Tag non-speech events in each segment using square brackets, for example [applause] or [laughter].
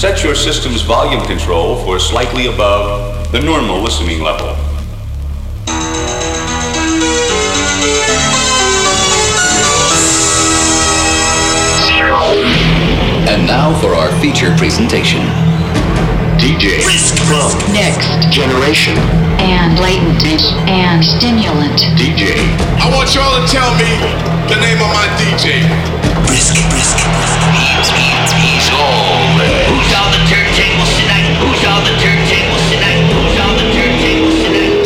Set your system's volume control for slightly above the normal listening level. And now for our feature presentation. DJ Next. Generation. And latent and stimulant. DJ. I want y'all to tell me the name of my DJ. Brisk, brisk,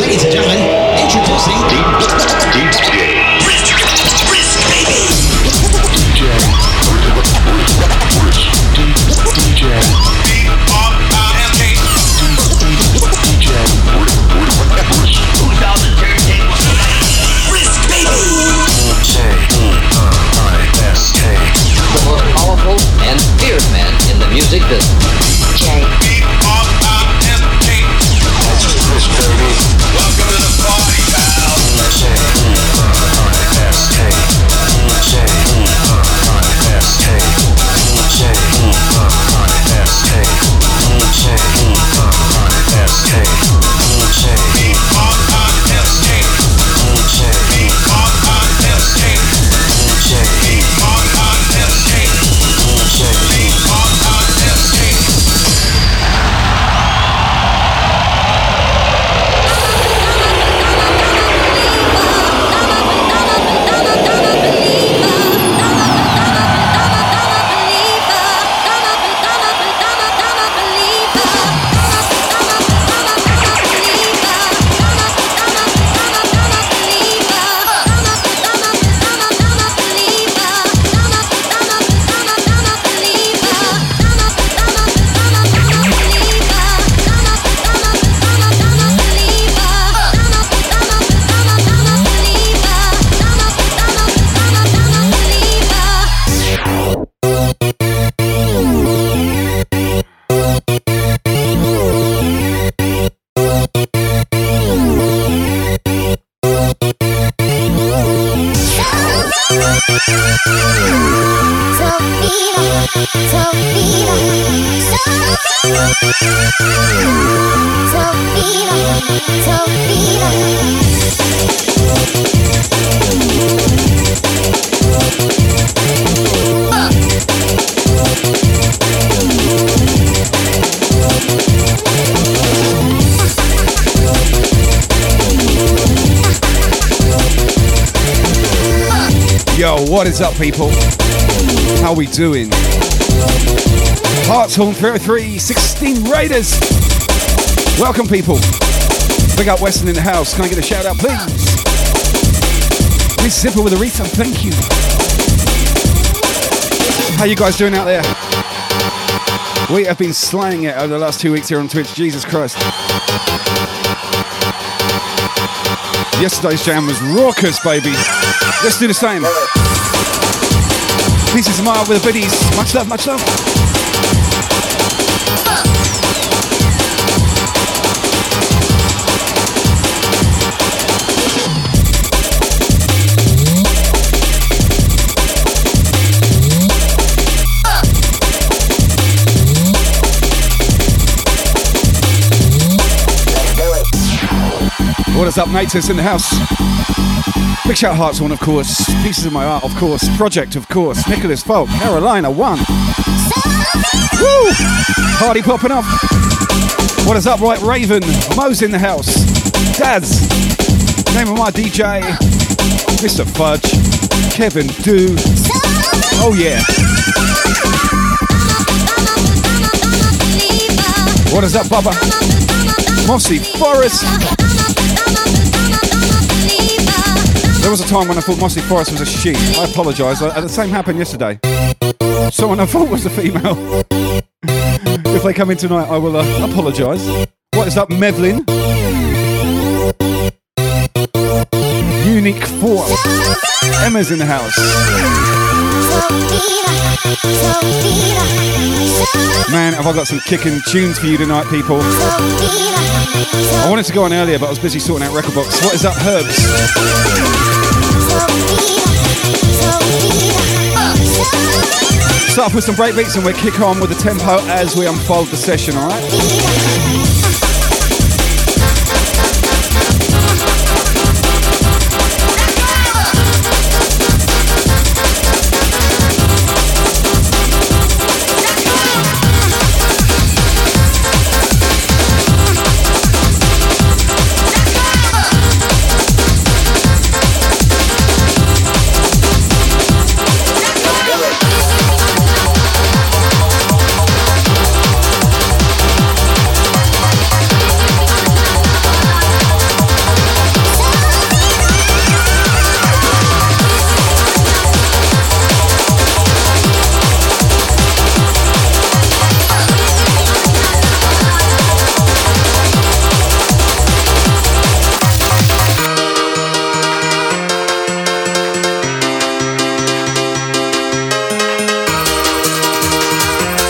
Ladies and gentlemen, introducing DJ. Who's in people? How we doing? Hartshorn 303, 16 Raiders. Welcome, people. Big up Weston in the house. Can I get a shout out, please? Miss Zipper with a refund, thank you. How you guys doing out there? We have been slaying it over the last two weeks here on Twitch. Jesus Christ. Yesterday's jam was raucous, baby. Let's do the same. Pieces of Mile with the biddies. Much love, much love. What is up? Natus in the house. Big shout Hartshorn, of course. Pieces of My Art, of course. Project, of course. Nicholas Folk, Carolina, one. Woo! Party popping off. What is up, right? Raven, Mo's in the house. Daz, name of my DJ, Mr. Fudge, Kevin Do. Oh, yeah. What is up, Bubba? Mossy Forest. There was a time when I thought Mossy Forest was a she. I apologise. The same happened yesterday. Someone I thought was a female. [laughs] if they come in tonight, I will uh, apologise. What is up, Mevlin? Unique Force. Emma's in the house. Man, have I got some kicking tunes for you tonight, people. I wanted to go on earlier, but I was busy sorting out record box. What is up, Herbs? Start off with some breakbeats and we'll kick on with the tempo as we unfold the session, alright?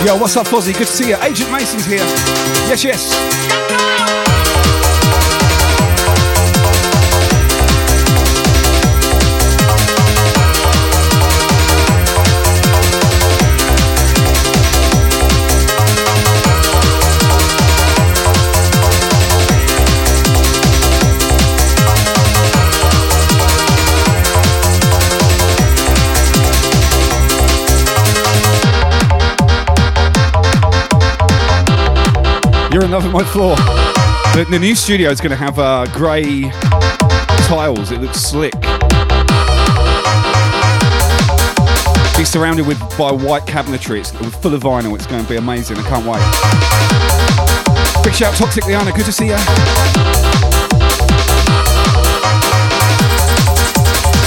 Yo, what's up, Fozzie? Good to see you. Agent Mason's here. Yes, yes. You're another my floor. The, the new studio is going to have uh, grey tiles. It looks slick. Be surrounded with by white cabinetry. It's full of vinyl. It's going to be amazing. I can't wait. Big shout, Toxic Liana. Good to see you.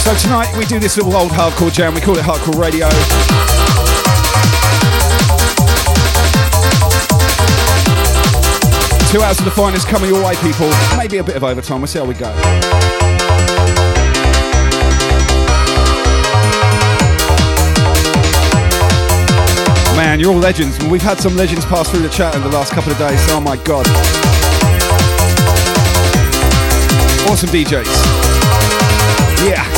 So tonight we do this little old hardcore jam. We call it Hardcore Radio. Two hours of the finest coming your way, people. Maybe a bit of overtime. We'll see how we go. Man, you're all legends. We've had some legends pass through the chat in the last couple of days. Oh my god. Awesome DJs. Yeah.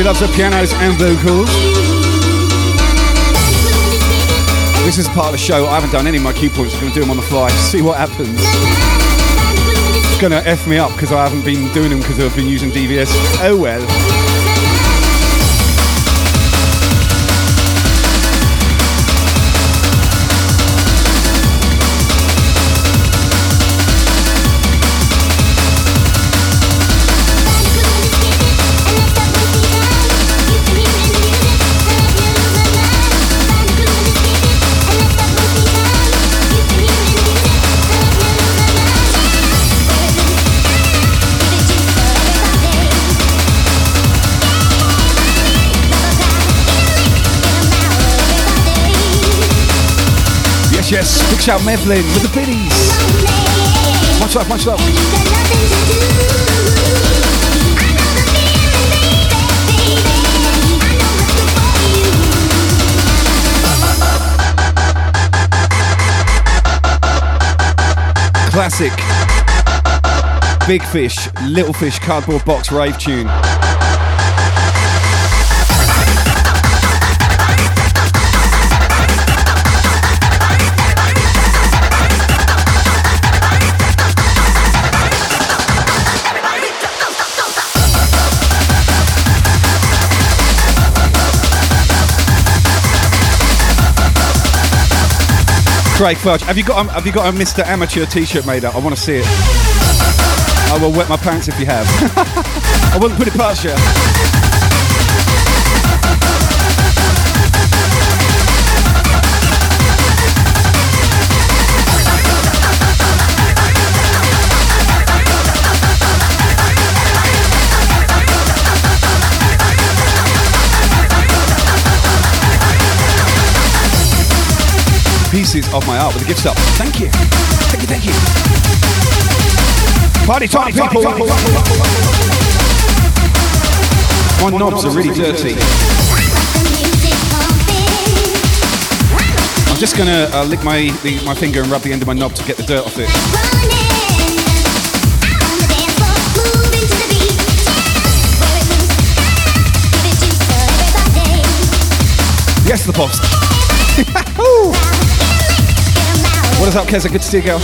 She loves the pianos and vocals. This is part of the show. I haven't done any of my cue points. I'm going to do them on the fly. [laughs] See what happens. It's going to F me up because I haven't been doing them because I've been using DVS. Oh well. Yes, big shout Mevlin with the biddies. Much love, much love. Classic. Big Fish, Little Fish, Cardboard Box rave tune. Craig Fudge, have you got a, have you got a Mr. Amateur T-shirt made up? I want to see it. I will wet my pants if you have. [laughs] I wouldn't put it past you. Pieces of my art with a gift shop. Thank you. Thank you, thank you. Party time, people. My knobs are really dirty. I'm just gonna uh, lick my the, my finger and rub the end of my knob to get the dirt off it. Yes, the pops. What is up, Keza? Good to see you, girl.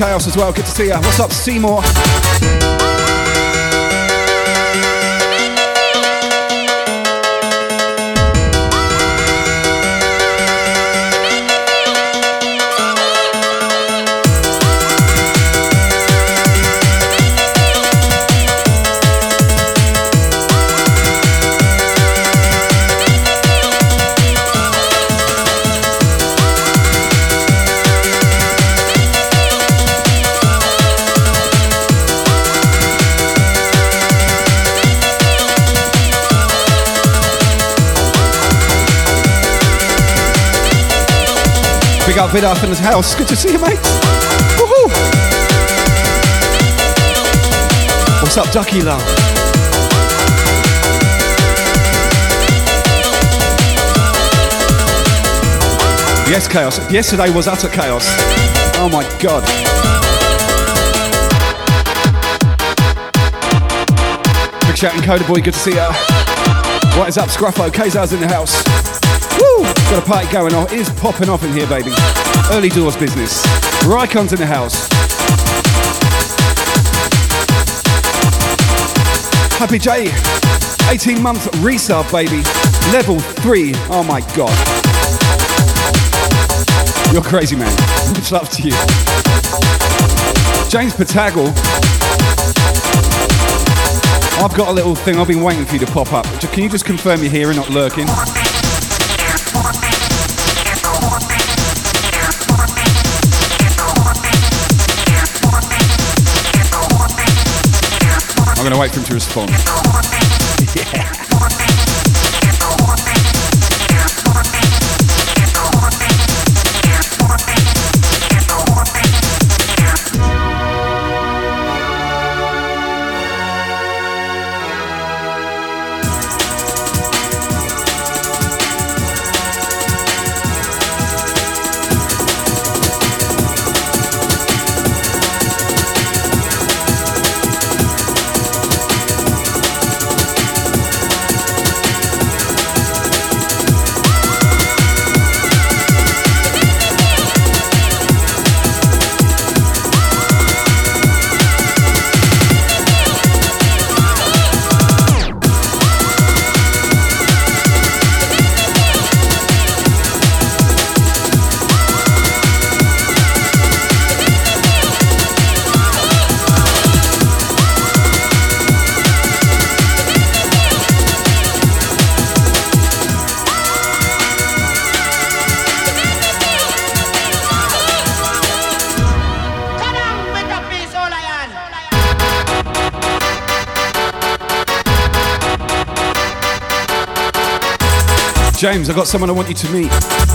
Chaos as well. Good to see ya. What's up, Seymour? Up Vidar in his house. Good to see you, mate. Woohoo! What's up, Ducky Love? Yes, chaos. Yesterday was utter chaos. Oh my god. Big shout and Boy, good to see ya. What is up, Scruffo? Kazar's in the house. Got a party going on. It is popping off in here, baby. Early doors business. Rycon's in the house. Happy J. 18 months resub, baby. Level 3. Oh my god. You're crazy, man. [laughs] Much love to you. James Patagle. I've got a little thing. I've been waiting for you to pop up. Can you just confirm you're here and not lurking? I'm going to wait for him to respond. James, I've got someone I want you to meet.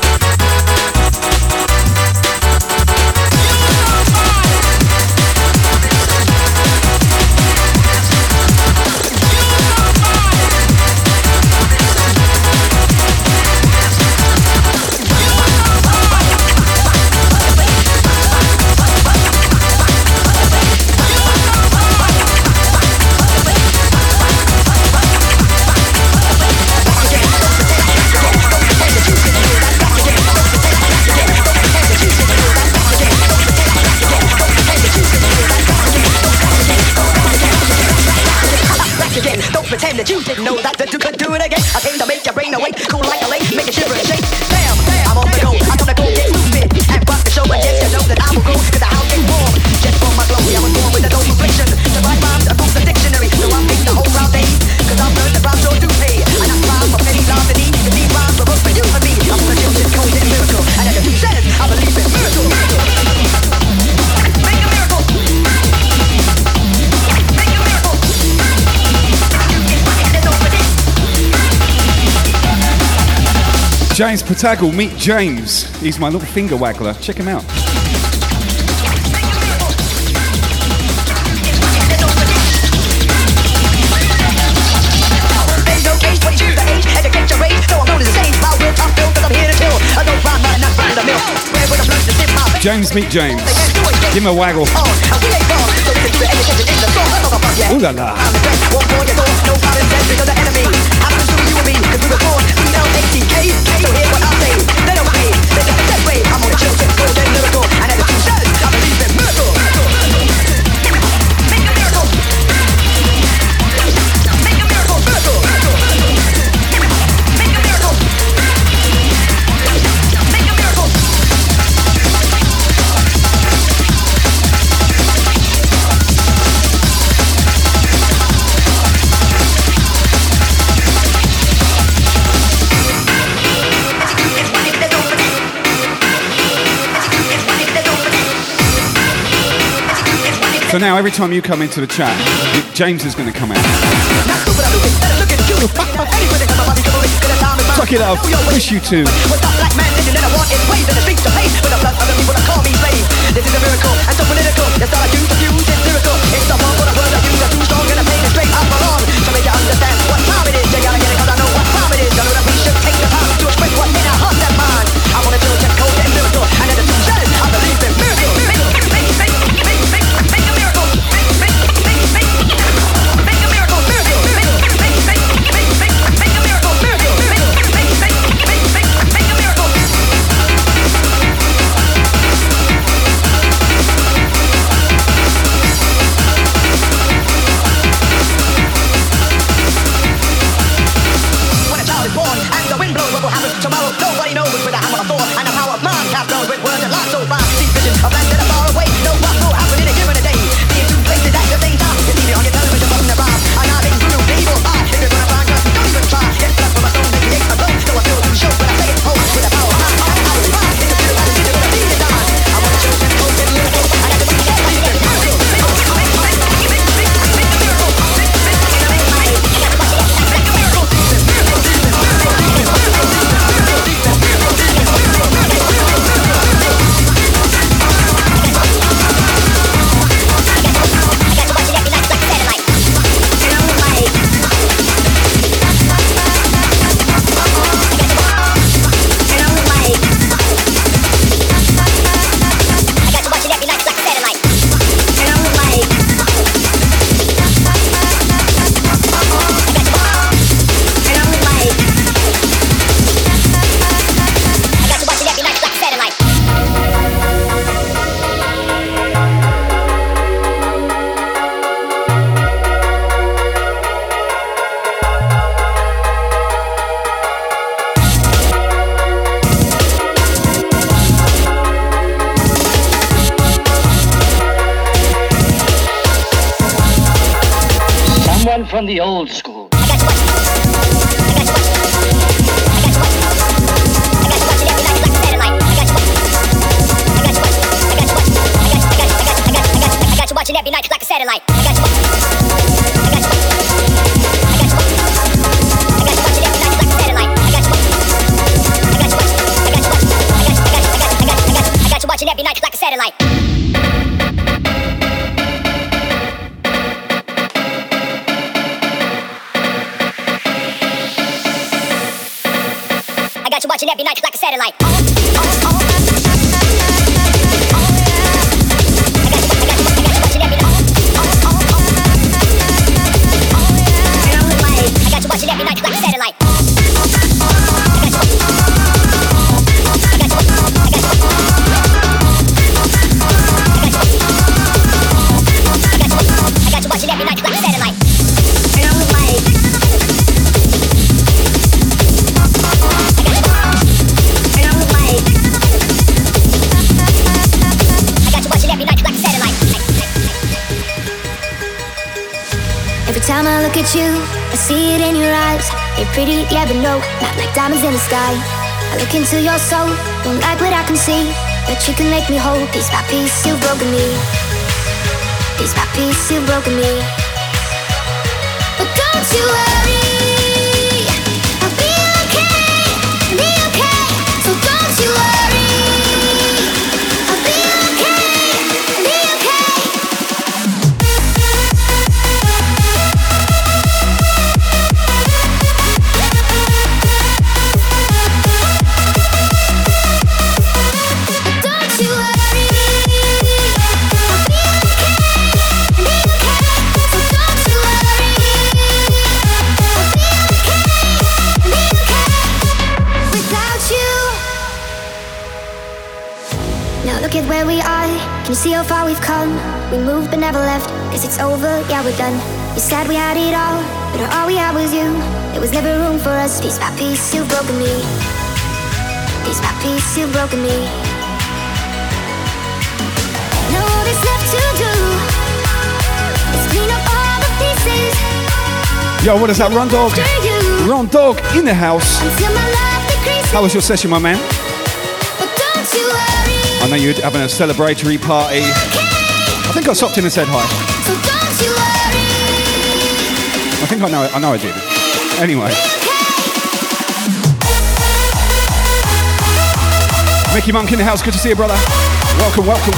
James Patagle, meet James. He's my little finger waggler. Check him out. James, meet James. Give him a waggle. Ooh la la. They don't hear what I say. They don't care. They just step away. I'm on a chill, chill. So now every time you come into the chat, James is going to come out. Suck it up. Wish you to. This is a miracle and so political. That's all I do to lyrical. It's the one for the I use. Too strong and straight one from the old school. At you, I see it in your eyes. You're pretty, yeah, but no, not like diamonds in the sky. I look into your soul, don't like what I can see. But you can make me whole, piece by piece, you've broken me. Piece by piece, you've broken me. But don't you worry, far we've come? We moved but never left. Guess it's over, yeah, we're done. You said we had it all, but all we had was you. There was never room for us. Piece by piece, you've broken me. Piece by piece, you've broken me. Now all that's left to do is clean up all the pieces. Yo, what is that? Run Dog. Run Dog in the house. until my life. How was your session, my man? But don't you worry, know you're having a celebratory party. I think I stopped in and said hi. so don't you worry. I think I know. I know I did. Anyway, Mickey Monk in the house. Good to see you, brother. Welcome, welcome.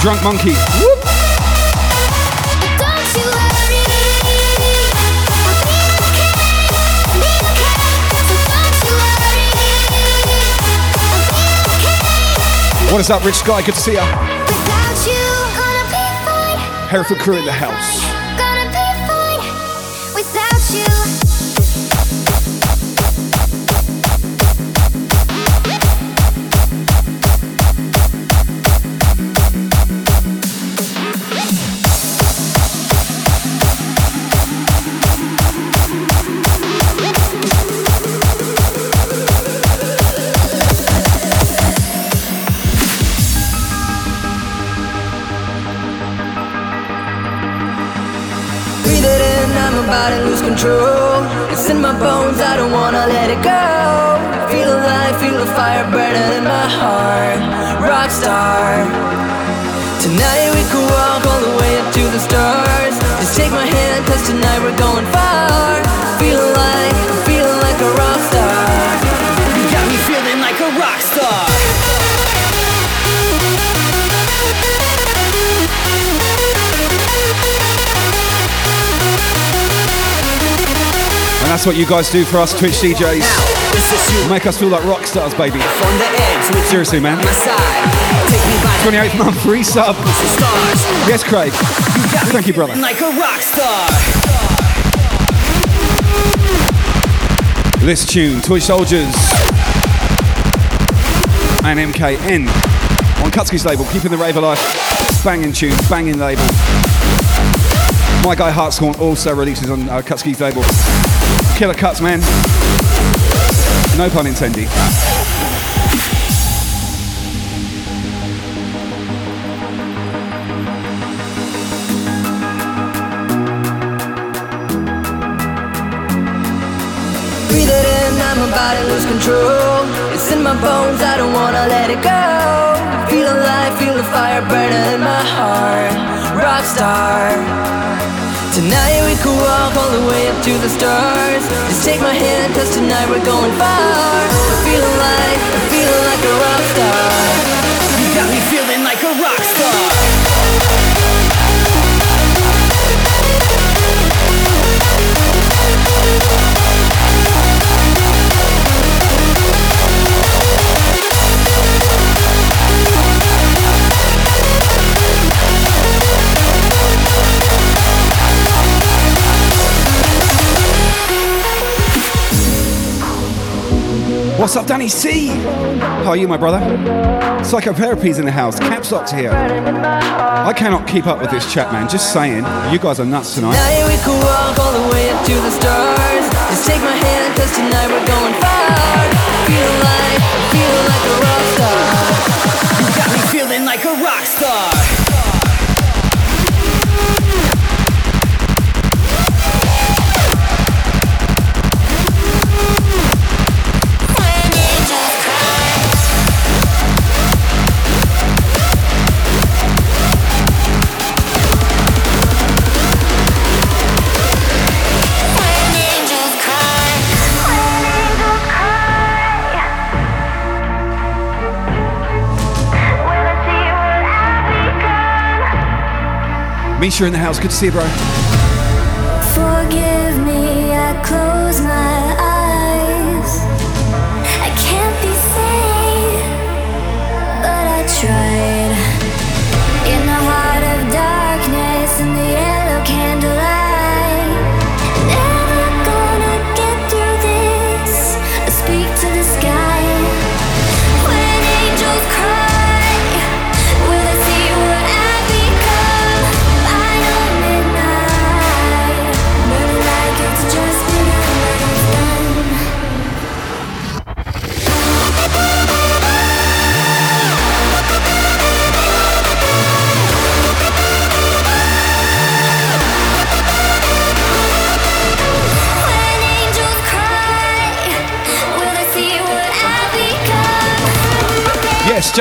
Drunk Monkey. Whoop. What is up, Rich Sky? Good to see you. Without you, gonna be fine. Hereford crew in the house. Control. It's in my bones, I don't wanna let it go. Feel alive, feel the fire burning in my heart. Rockstar. Tonight we could walk all the way up to the stars. Just take my hand, cause tonight we're going far. Feel like, that's what you guys do for us Twitch DJs. Make us feel like rock stars, baby. on the edge Seriously, man. my side. Take me by the 28th month free sub. Yes, Craig. Thank you, brother. Like a rock star. This tune, Toy Soldiers and MKN on Kutski's label, keeping the rave alive. Banging tune, banging label. My guy Hartshorn also releases on uh, Kutski's label. Killer cuts, man. No pun intended. Breathe it in, now my body lose control. It's in my bones, I don't wanna let it go. Feel alive, feel the fire burning in my heart. Rockstar. Tonight we could walk all the way up to the stars. Just take my hand, cause tonight we're going far. I feel alive, I feel like a rock star. What's up, Danny C? How are you, my brother? Psychotherapy's in the house. Caps locked here. I cannot keep up with this chat, man. Just saying. You guys are nuts tonight. Tonight we could walk all the way up to the stars. Just take my hand, cause tonight we're going far. Feel alive, feel like Misha in the house. Good to see you, bro.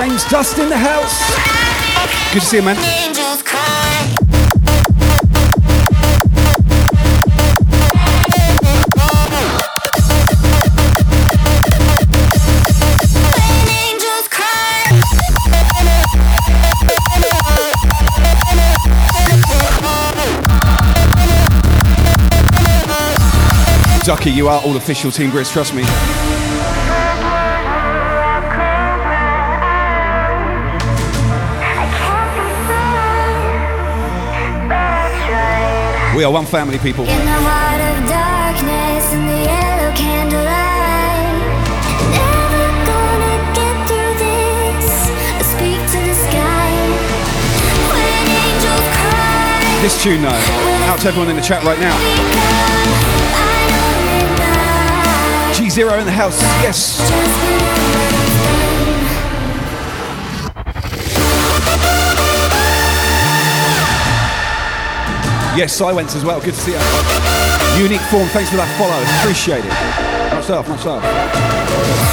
James Dust in the house. Good to see you, man. Ducky, you are all official Team Grits, trust me. We are one family, people. In the heart of darkness, in the yellow candlelight. Never gonna get through this. I speak to the sky. When angels cry, This tune, though, out to everyone in the chat right now. G Zero in the house, yes. Yes, Silence as well. Good to see you. Unique form. Thanks for that follow. Appreciate it. Much love.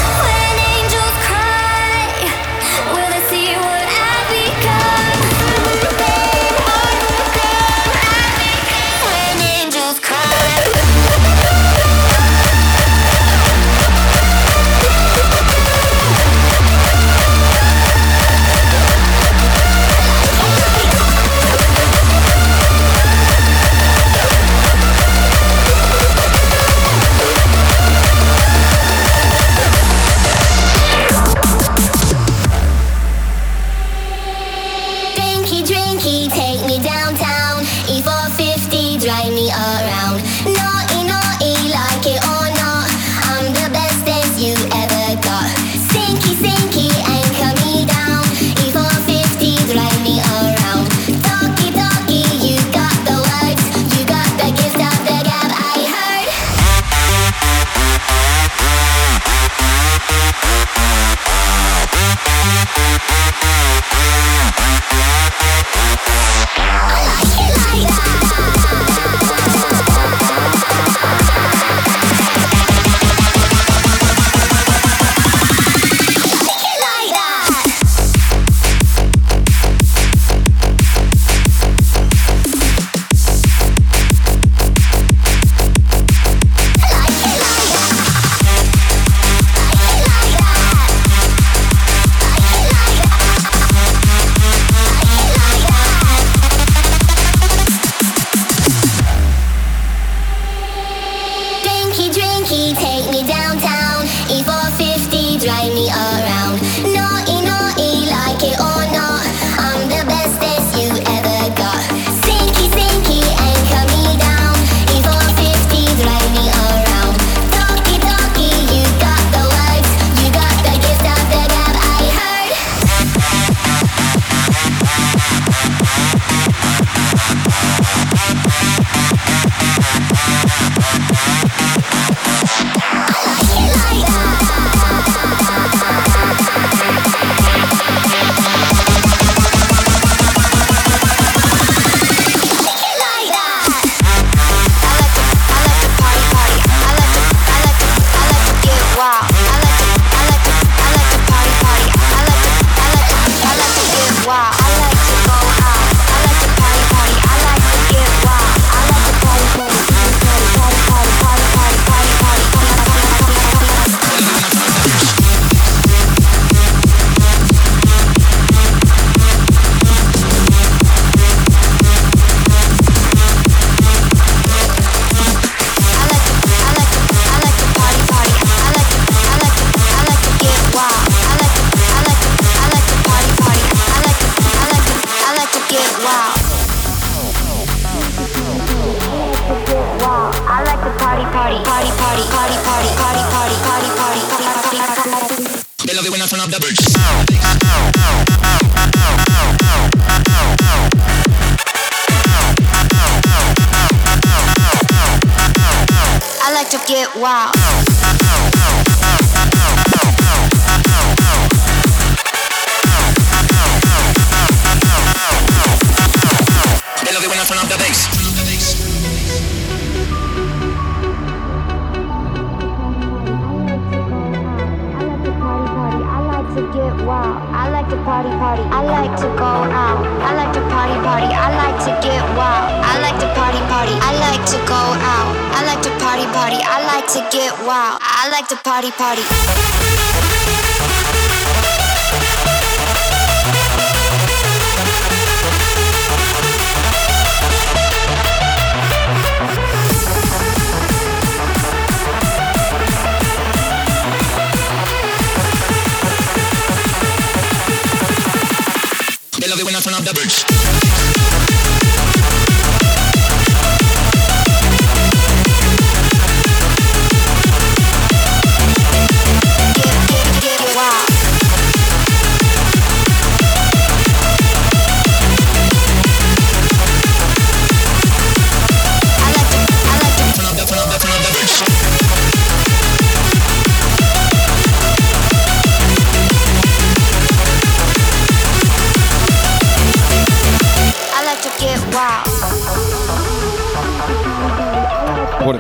mix.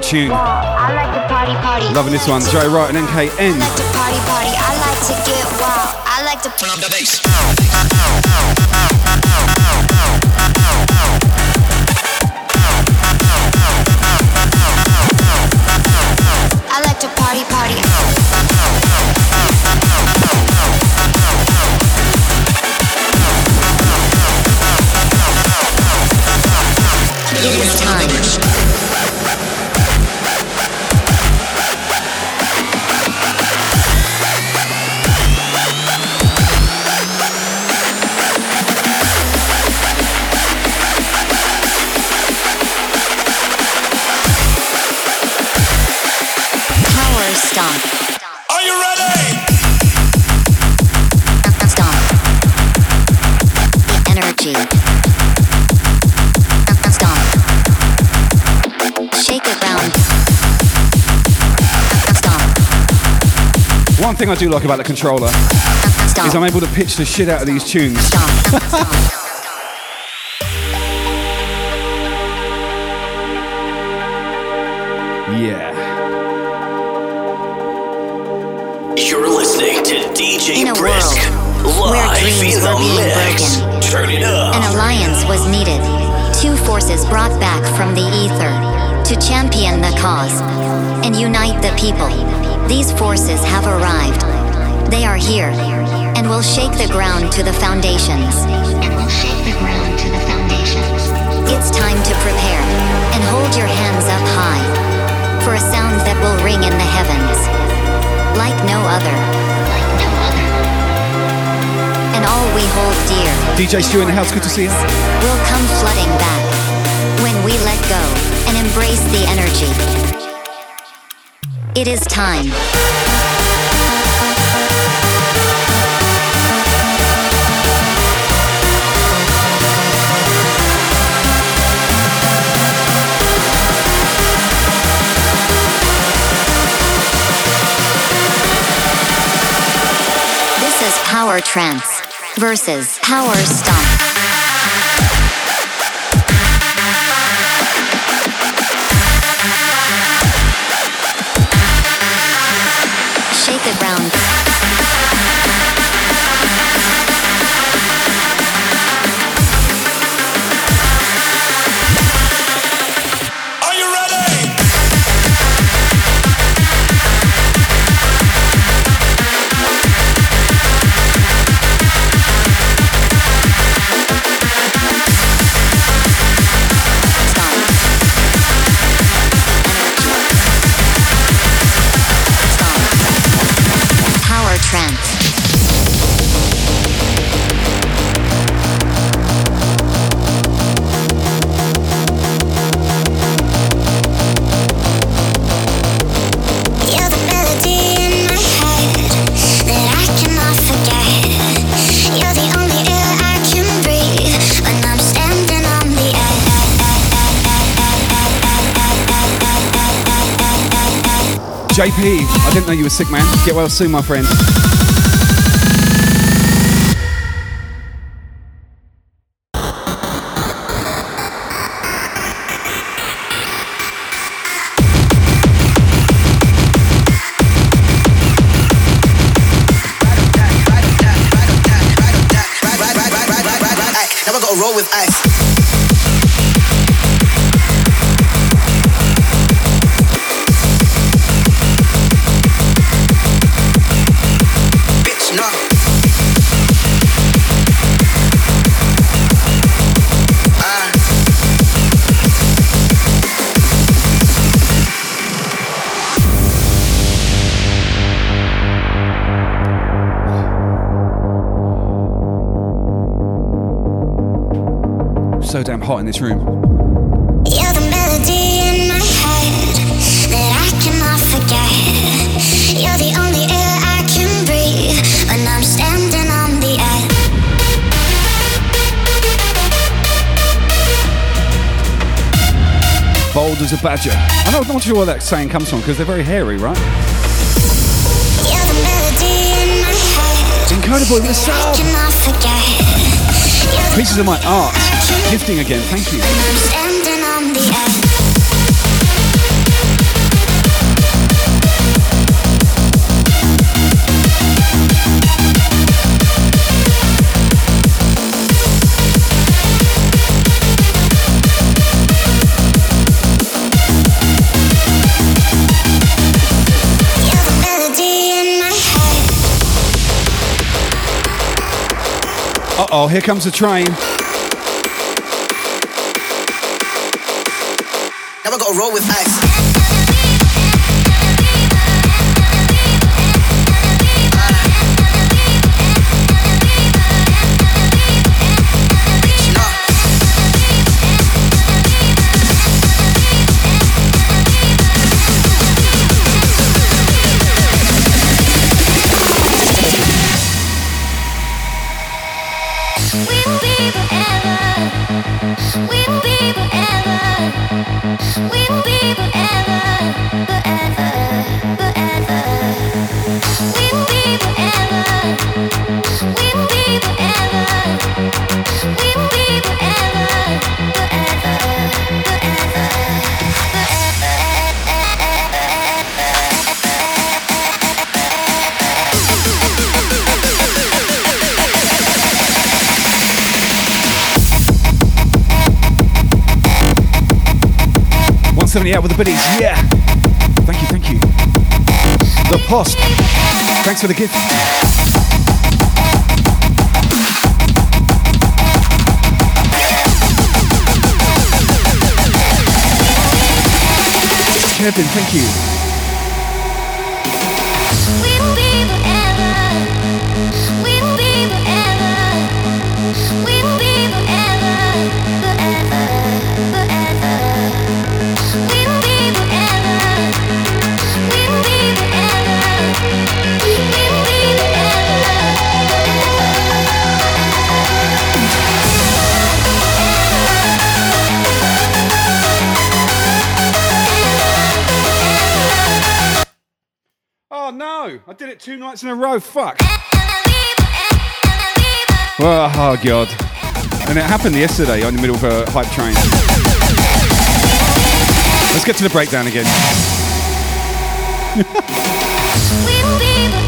Tune. I like to party, party. Loving this one. Joey Wright and NKN. I like to party, party. I like to get wild. I like to Turn up the bass. One thing I do like about the controller Stomp. is I'm able to pitch the shit out of these tunes. [laughs] Yeah. You're listening to DJ In a Brisk. world where Live dreams in were the being mix. broken, Turn it up. An alliance was needed. Two forces brought back from the ether to champion the cause and unite the people. These forces have arrived. They are here and will shake the ground to the foundations. And will shake the ground to the foundations. It's time to prepare and hold your hands up high for a sound that will ring in the heavens like no other. Like no other. And all we hold dear DJ Stu in the house, good to see you. will come flooding back when we let go and embrace the energy. It is time. This is Power Trance versus Power Stomp. sound. JP, I didn't know you were sick, man. Get well soon, my friend. Standing on the edge. Bold as a badger. I'm not, not sure where that saying comes from because they're very hairy, right? You're the melody in my head Incredible, you're that I so- cannot forget. You're the Pieces of my art. Gifting again, thank you. when I'm standing on the edge. You're the melody in my head. Uh oh, here comes the train. Roll with ice. Out with the biddies. Yeah. Thank you, thank you. The post. Thanks for the gift. Kevin, thank you. Nights in a row. Fuck. Oh, oh god. And it happened yesterday in the middle of a hype train. Let's get to the breakdown again. [laughs] [laughs]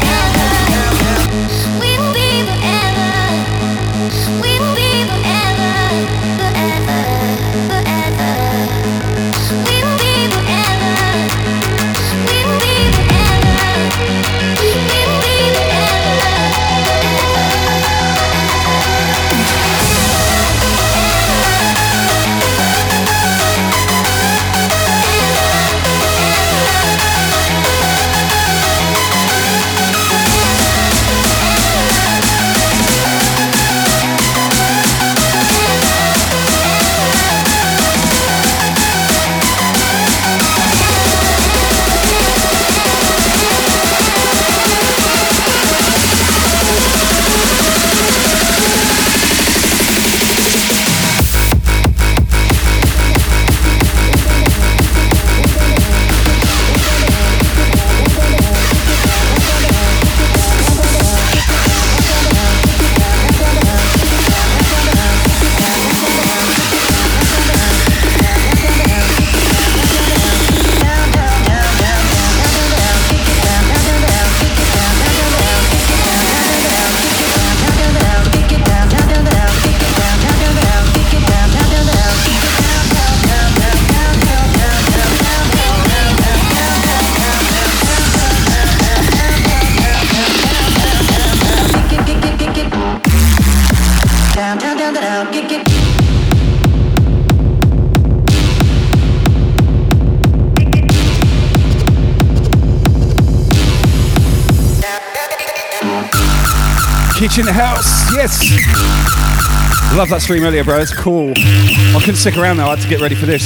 Love that stream earlier, bro. It's cool. I couldn't stick around though. I had to get ready for this.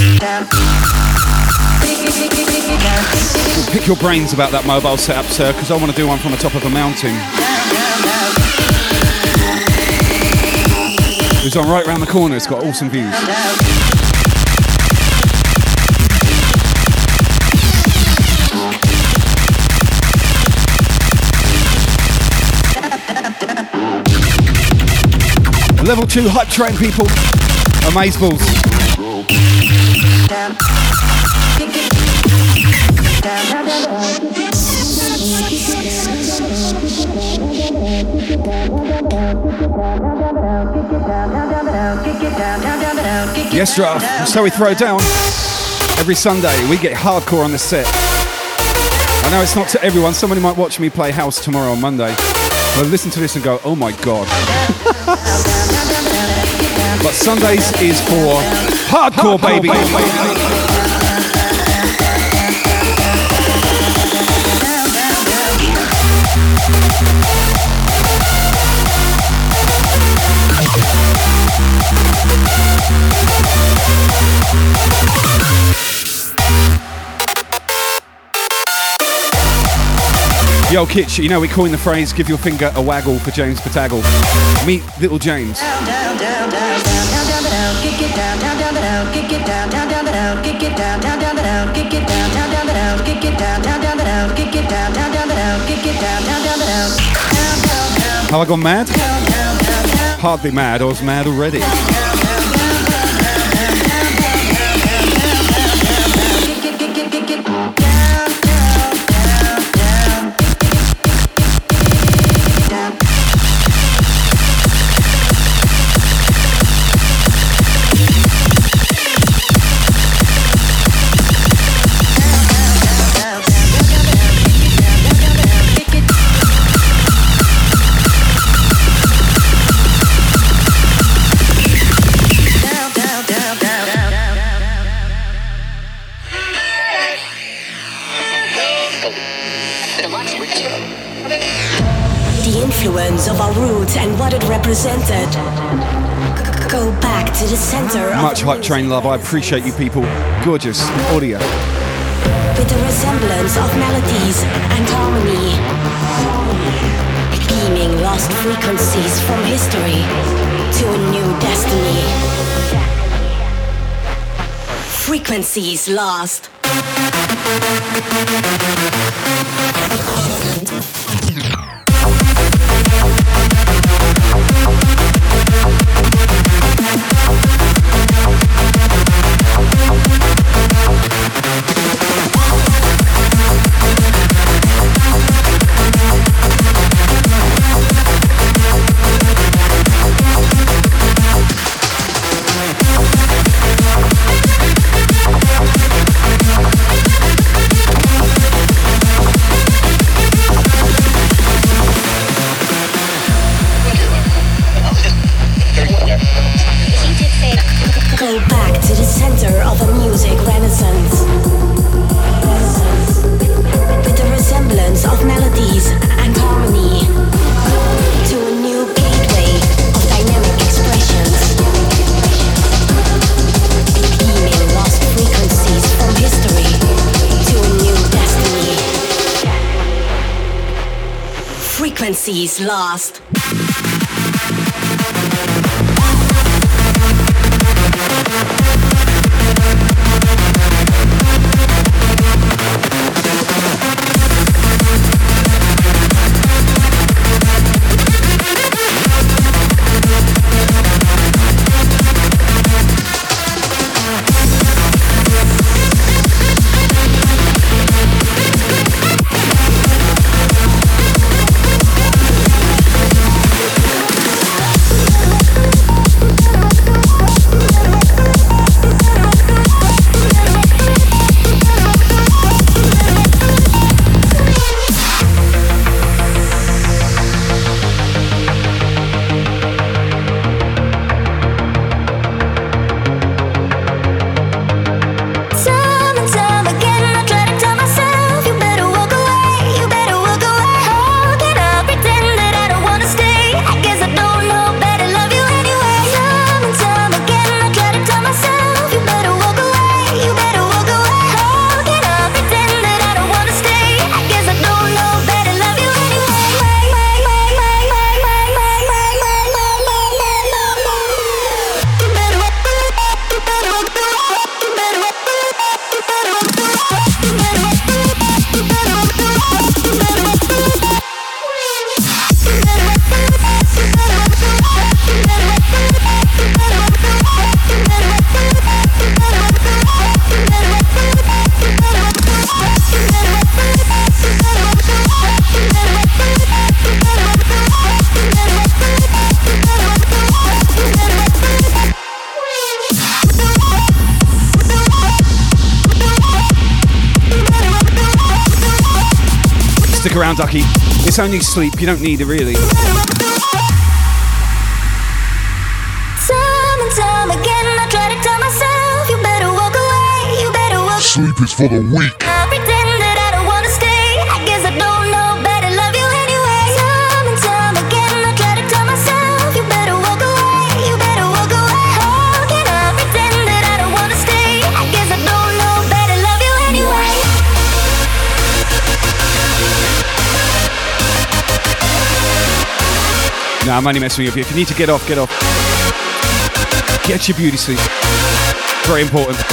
Pick your brains about that mobile setup, sir, because I want to do one from the top of a mountain. It's on right round the corner. It's got awesome views. Level 2 hype train people. Amazeballs. Yes, draft. So we throw down. Every Sunday, we get hardcore on the set. I know it's not to everyone. Somebody might watch me play house tomorrow on Monday. But listen to this and go, oh my god. [laughs] but Sundays is for hardcore, baby. Yo, Kitch, you know we coined the phrase give your finger a waggle for James Pataggle. Meet little James. Have I gone mad? Hardly mad, I was mad already. Train love. I appreciate you people. Gorgeous audio. with the resemblance of melodies and harmony. Beaming lost frequencies from history to a new destiny. Frequencies lost. Lost. down, ducky. It's only sleep, you don't need it really. Time and time again, I try to tell myself, you better walk away, you better walk Sleep is for the weak. I'm only messing with you. If you need to get off, get off. Get your beauty sleep. Very important.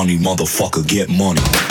Money, motherfucker, get money.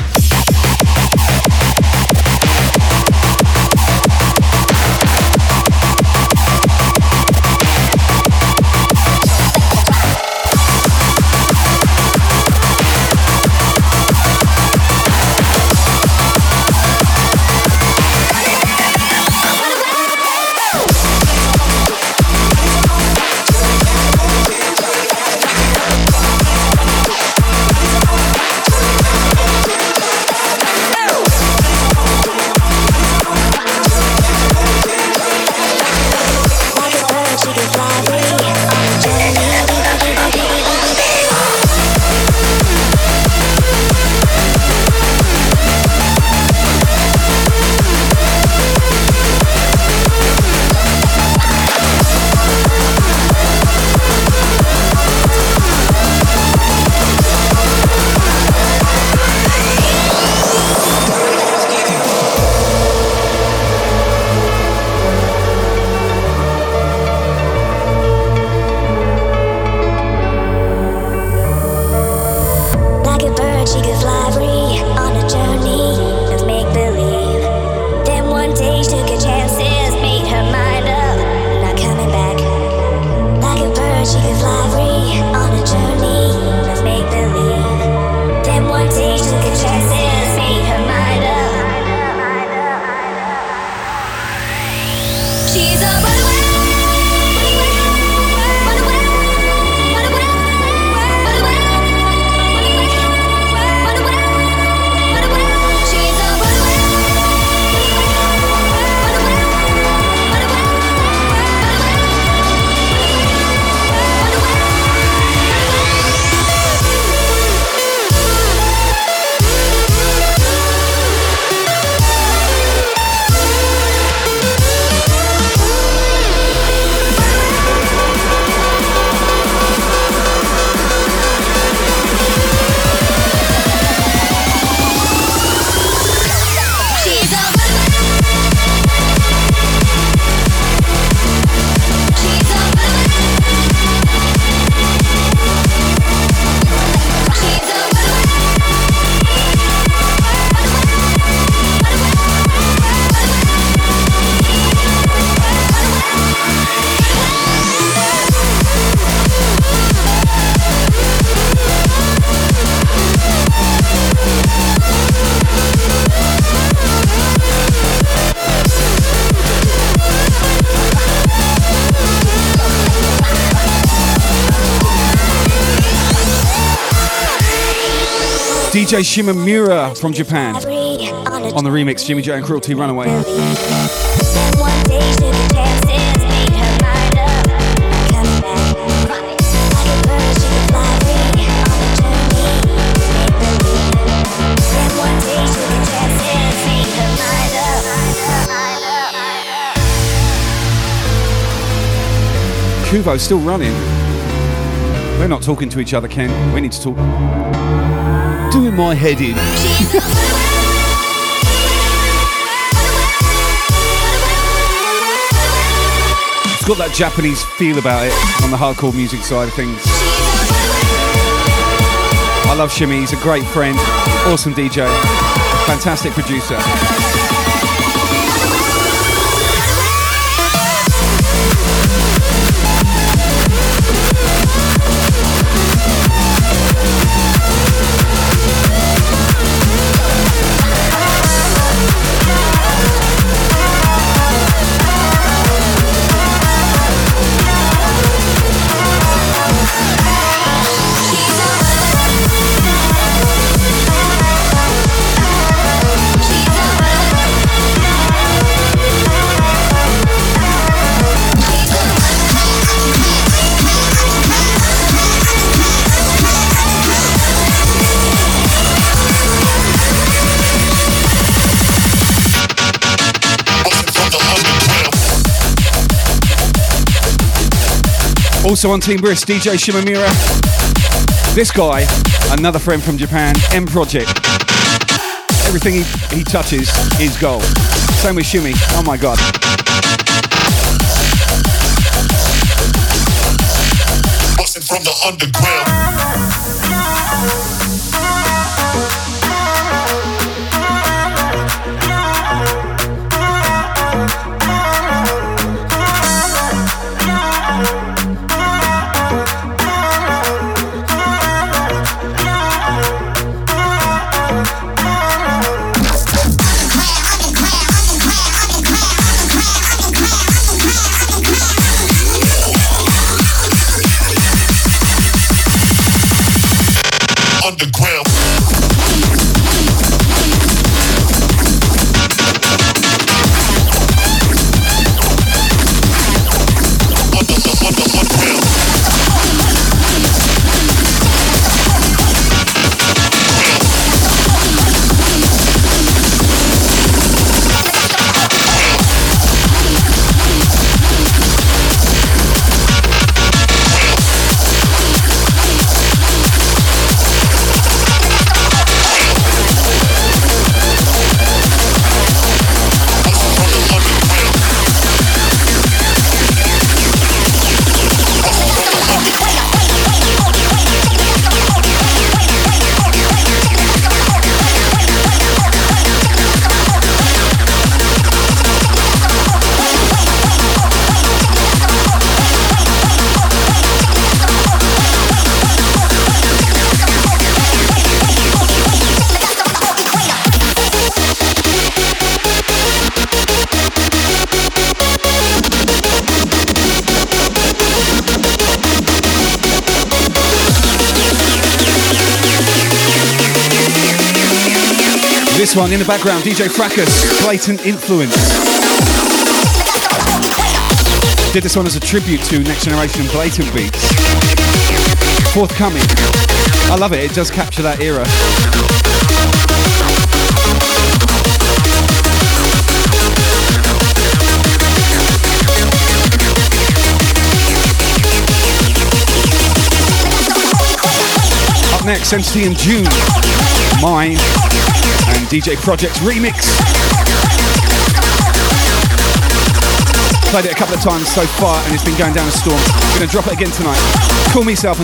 DJ Shimamura from Japan. On the remix, Jimmy J and Cru-L-T Runaway. Kuvo's still running. We're not talking to each other, Ken. We need to talk. My head in. It's got that Japanese feel about it on the hardcore music side of things. I love Shimmy. He's a great friend, awesome DJ, fantastic producer. Also on Team Brisk, DJ Shimamura. This guy, another friend from Japan, M Project. Everything he, he touches is gold. Same with Shimmy. Oh my god. Busting from the. Underground. In the background, DJ Fracus, Blatant Influence. Did this one as a tribute to Next Generation Blatant Beats. Forthcoming. I love it, it does capture that era. Up next, Entity in June. Mine DJ Project's remix. Played it a couple of times so far and it's been going down a storm. Gonna drop it again tonight. Call me self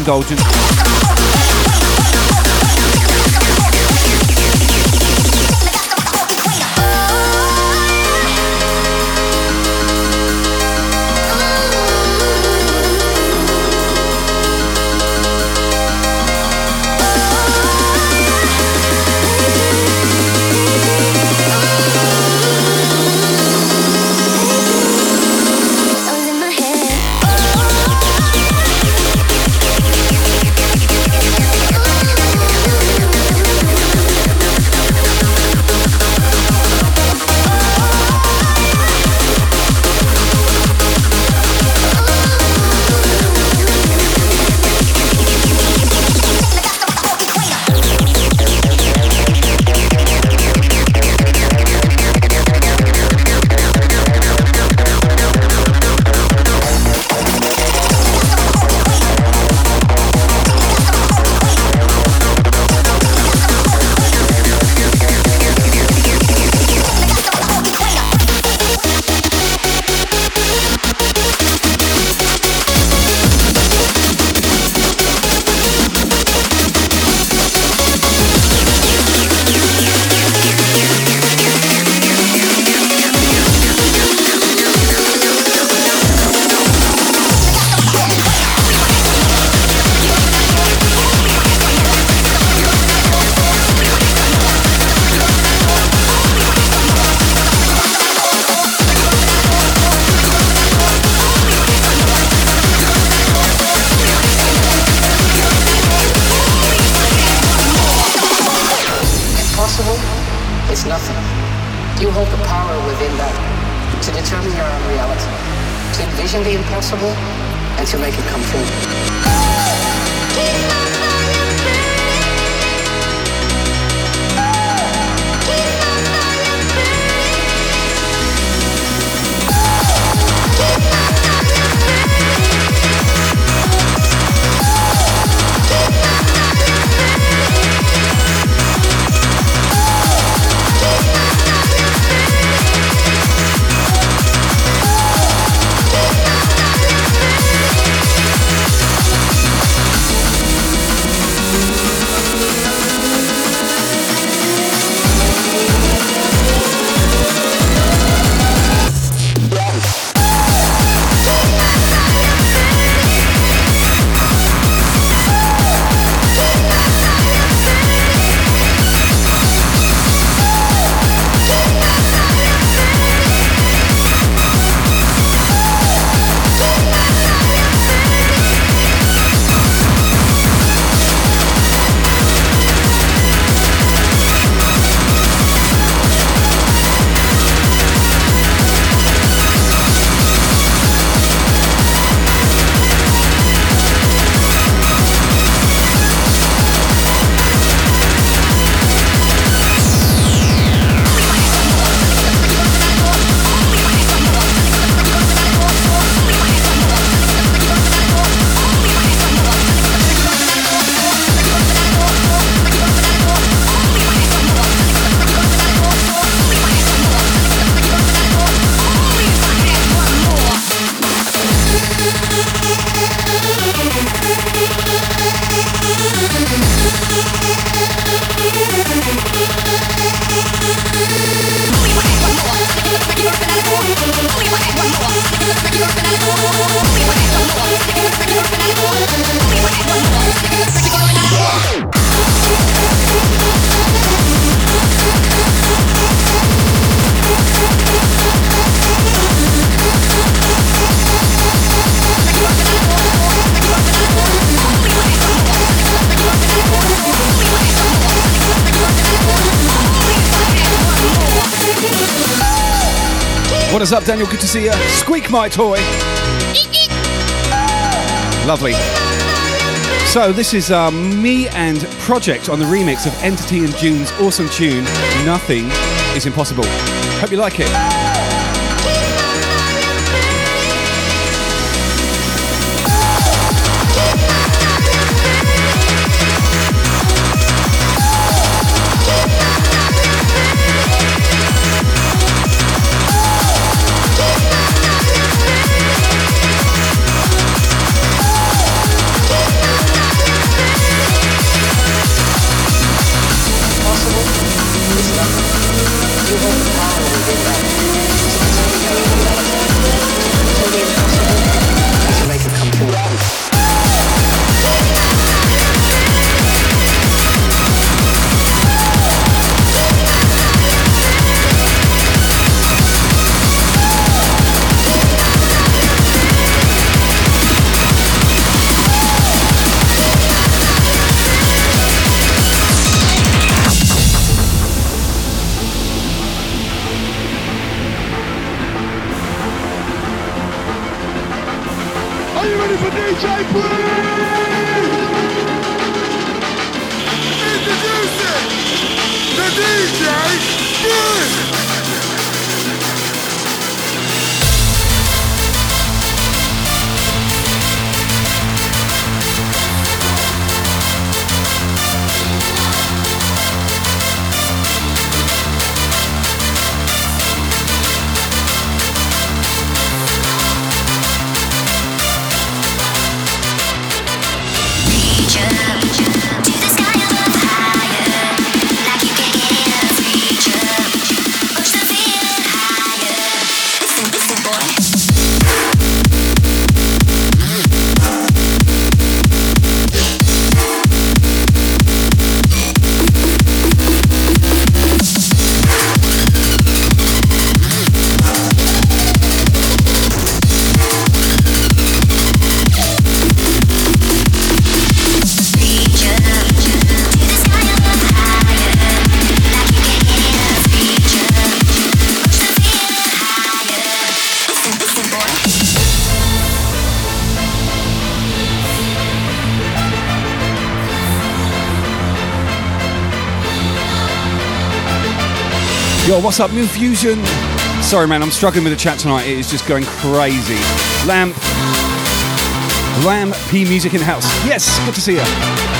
Daniel? Good to see you. Squeak my toy. Lovely. So this is uh, me and Project on the remix of Entity and June's awesome tune, Nothing is Impossible. Hope you like it. Yo, what's up, New Fusion? Sorry, man, I'm struggling with the chat tonight. It is just going crazy. Lamp. Lamb P Music in the House. Yes, good to see you.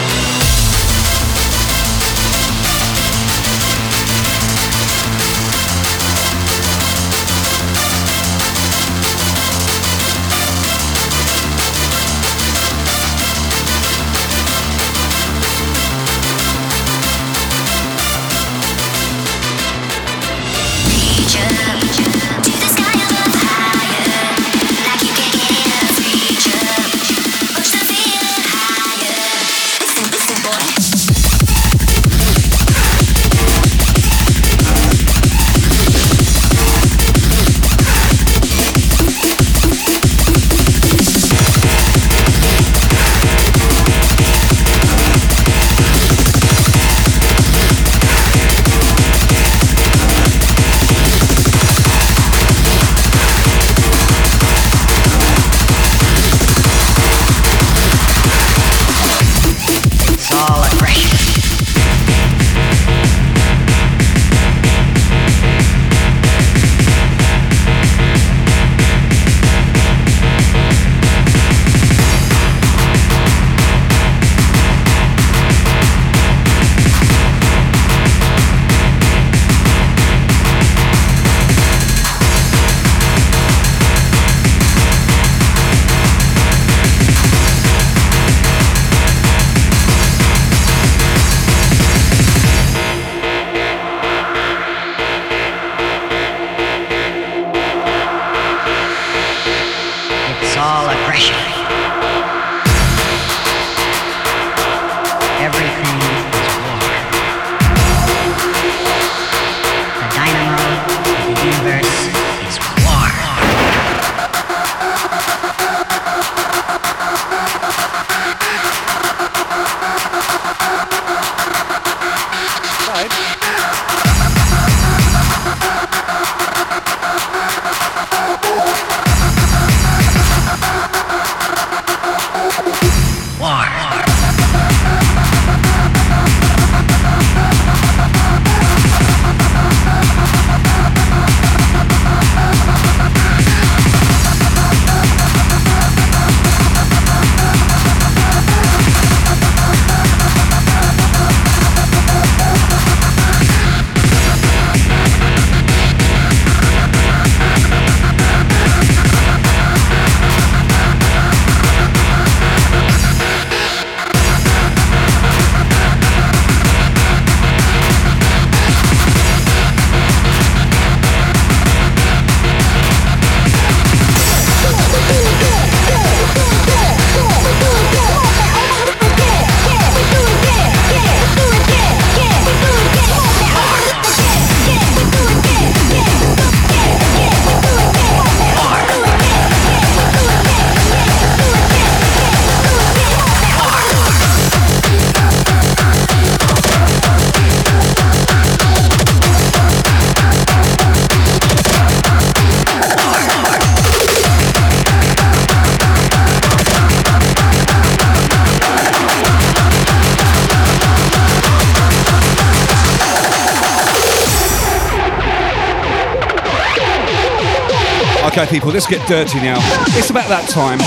Okay, people, let's get dirty now. It's about that time.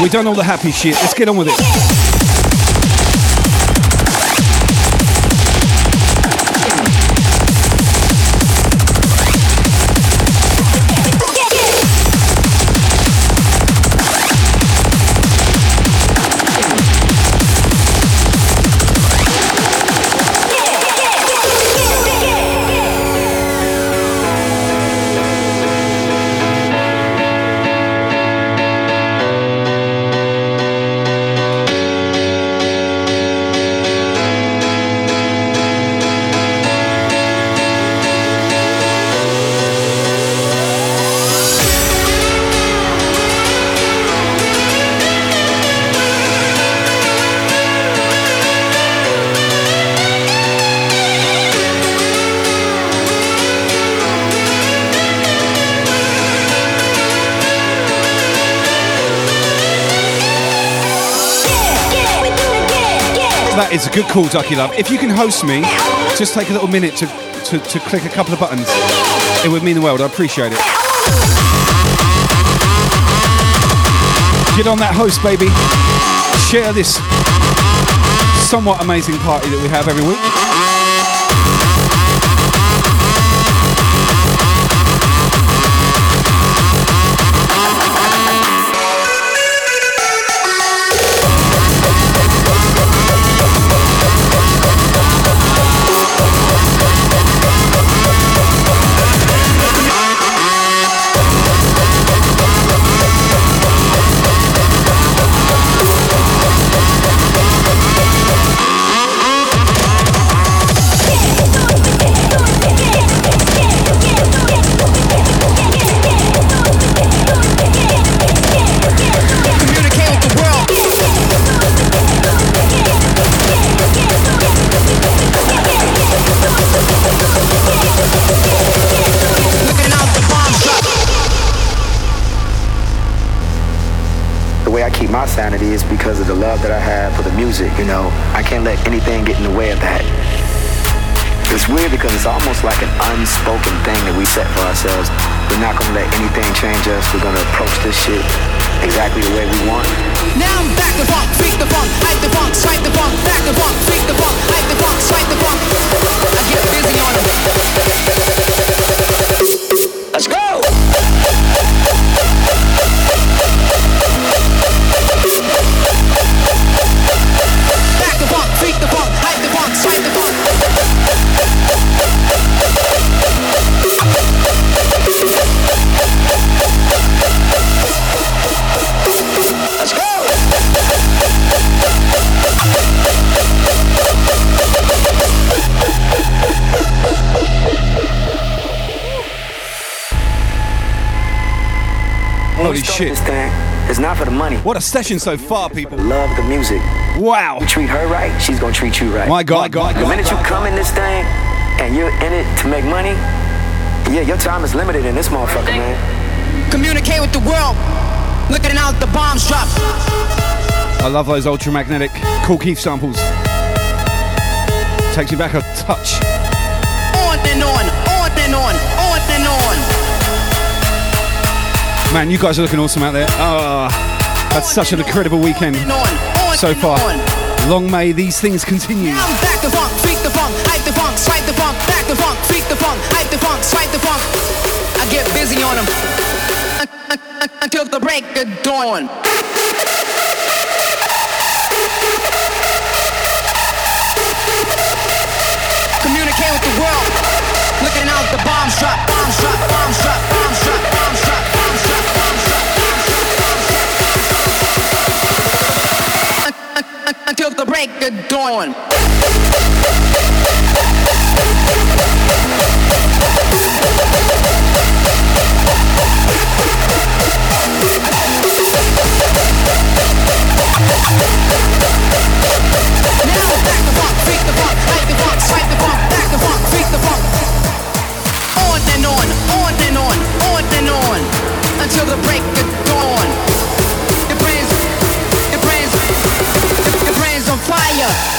We've done all the happy shit. Let's get on with it. Is a good call, Ducky Love. If you can host me, just take a little minute to to, to click a couple of buttons, it would mean the world. I appreciate it. Get on that host, baby. Share this somewhat amazing party that we have every week. Music, you know. I can't let anything get in the way of that. It's weird because it's almost like an unspoken thing that we set for ourselves. We're not gonna let anything change us. We're gonna approach this shit exactly the way we want. Now I'm back the funk, freak the funk, hype the funk, swipe the funk, back the funk, freak the funk, hype the funk, swipe the funk. I get busy on them. What a session so far, people. Love the music. Wow. You treat her right, she's gonna treat you right. My God, My God, The God, minute you God, come in this thing and you're in it to make money, yeah, your time is limited in this motherfucker, man. Communicate with the world. Looking out the bombs drop. I love those ultramagnetic Kool Keith samples. Takes you back a touch. On and on, on and on, on and on. Man, you guys are looking awesome out there. Ah, that's such an incredible weekend so far. Long may these things continue. Back the funk, freak the funk, hype the funk, swipe the funk, back the funk, freak the funk, hype the funk, swipe the funk. I get busy on them until the break of dawn. Communicate with the world. Looking out the bombs drop, bombs drop, bombs drop, the break of dawn. Now back the funk, the funk, the funk, the funk, back the funk, the funk. On and on, on and on, on and on, until the break of dawn. Fire.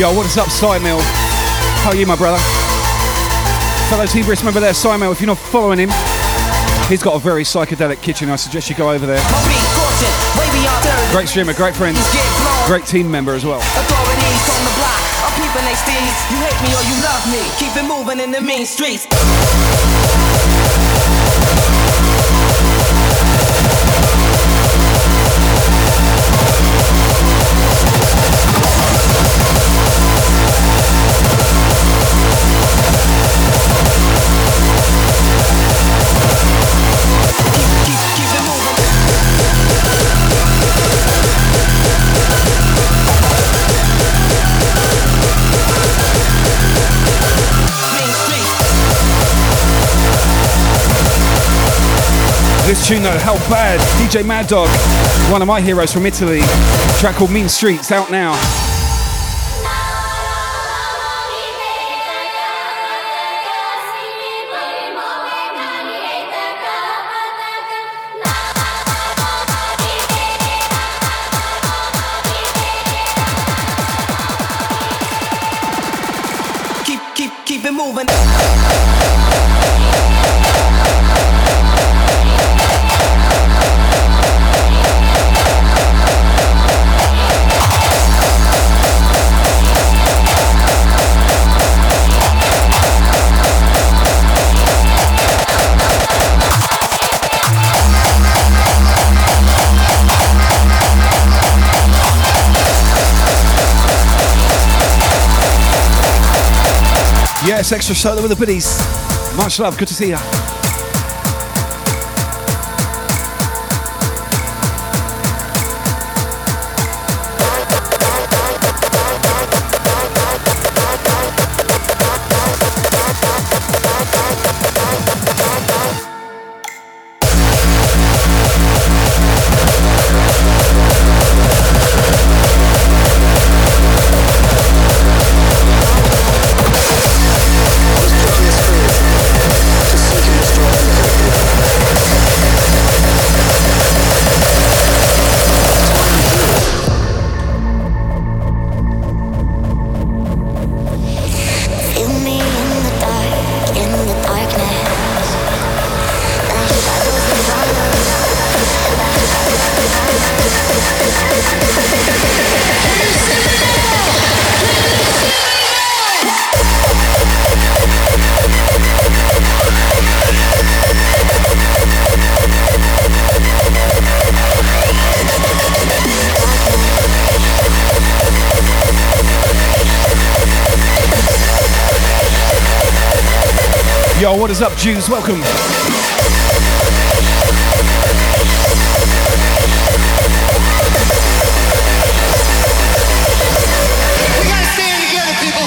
Yo, what is up, Simel? How are you, my brother? Fellow T-Brisk member there, Simel, if you're not following him, he's got a very psychedelic kitchen. I suggest you go over there. Great streamer, great friend, great team member as well. You hate me or you love me, keep it moving in the mean streets. This tune though, how bad? DJ Mad Dog, one of my heroes from Italy. Track called Mean Streets, out now. Extra solo with the biddies. Much love, good to see ya. Yo, what is up, Jews? Welcome. We gotta stand together, people.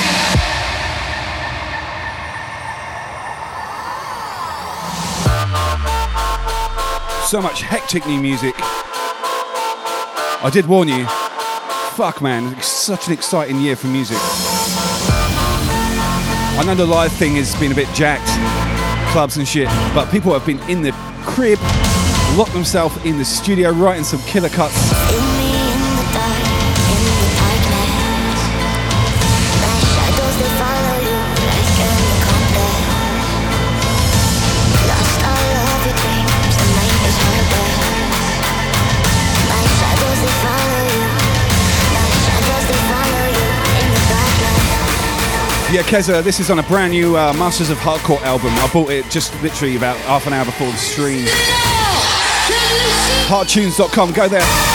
So much hectic new music. I did warn you. Fuck, man. It's such an exciting year for music. I know the live thing has been a bit jacked, clubs and shit, but people have been in the crib, locked themselves in the studio, writing some killer cuts. Yeah, Keza, this is on a brand new uh, Masters of Hardcore album. I bought it just literally about half an hour before the stream. Hardtunes.com, go there.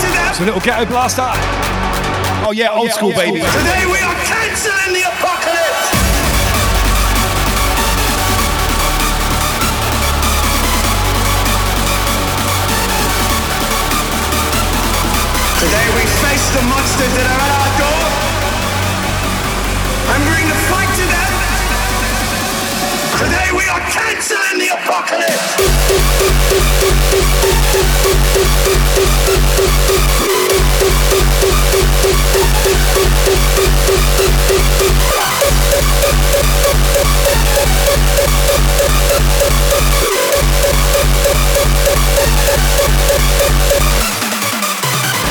To them. It's a little ghetto blaster. Oh yeah, old school baby. Today, we are canceling the apocalypse. Today we face the monsters that are at our door. I'm bringing the fight to them. Today we are the apocalypse.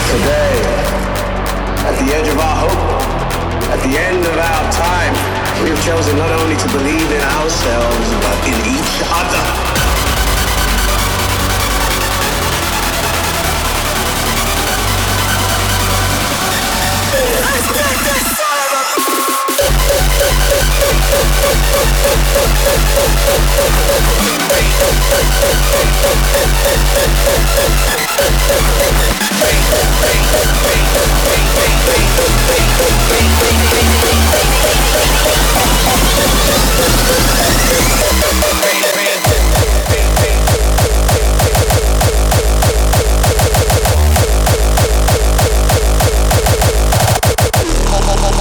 Today, at the edge of our hope, at the end of our time, we have chosen not only to believe in ourselves, but in each other.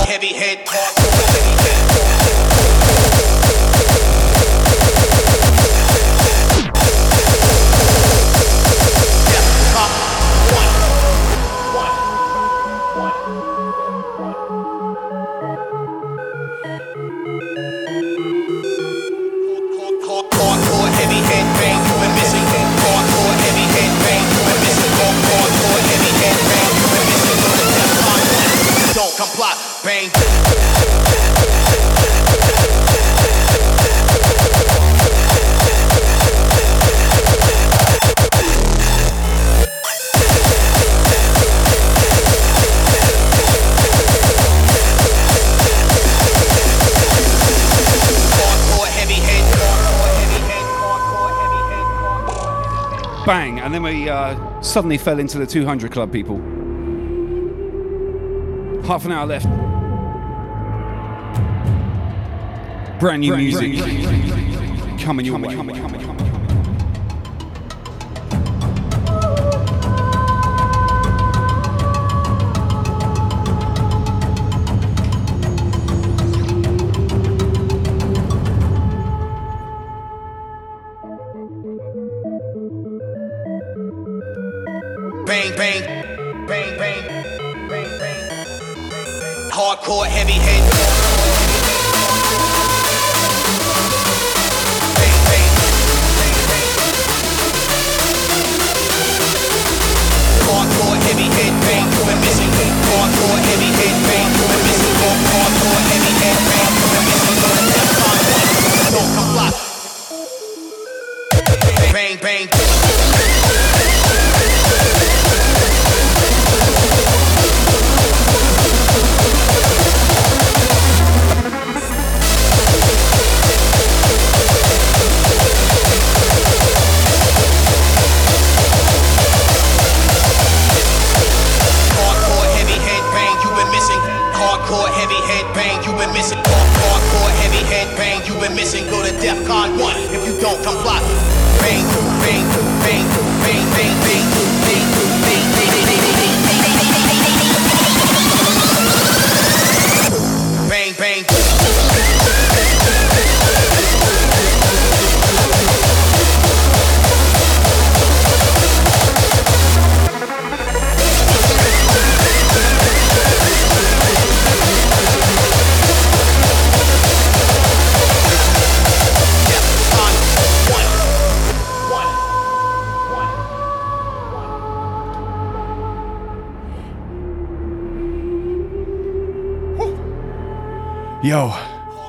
Heavy head Hardcore then we uh, suddenly fell into the 200 club, people. Half an hour left. Brand new music coming your way.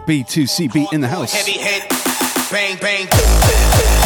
B2CB in the house. Heavy head. bang, bang.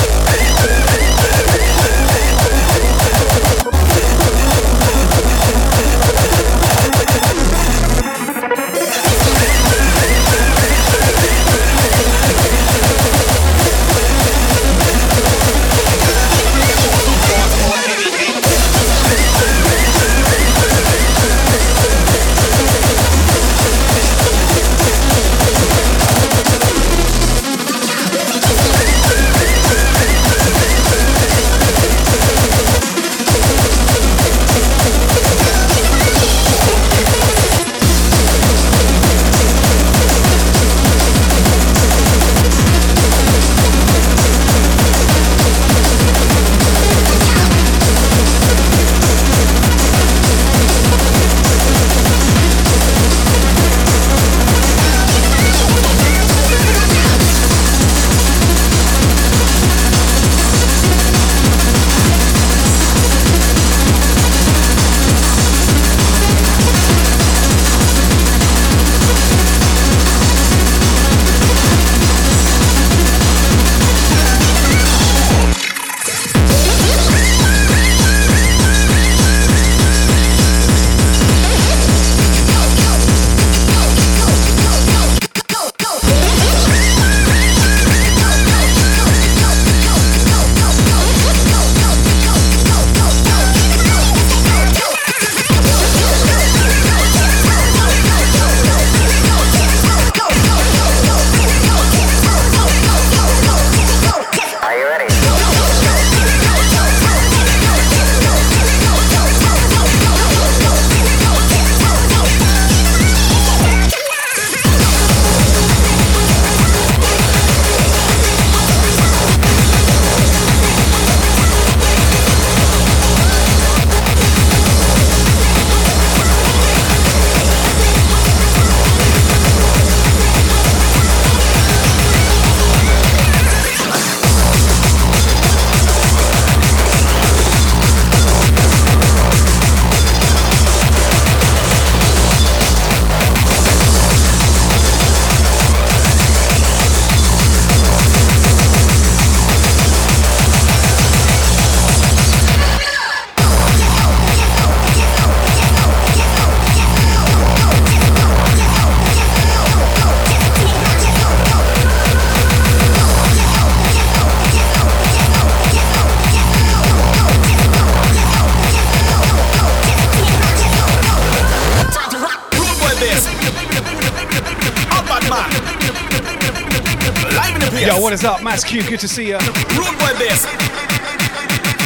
Q, good to see you. Rude boy bass.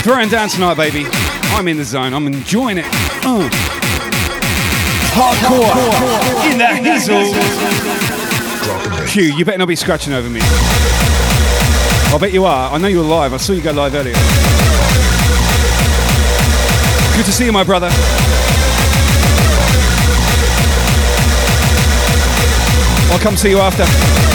Throwing down tonight, baby. I'm in the zone. I'm enjoying it. Uh. Hardcore in that diesel. Q, you better not be scratching over me. I bet you are. I know you're live. I saw you go live earlier. Good to see you, my brother. I'll come see you after.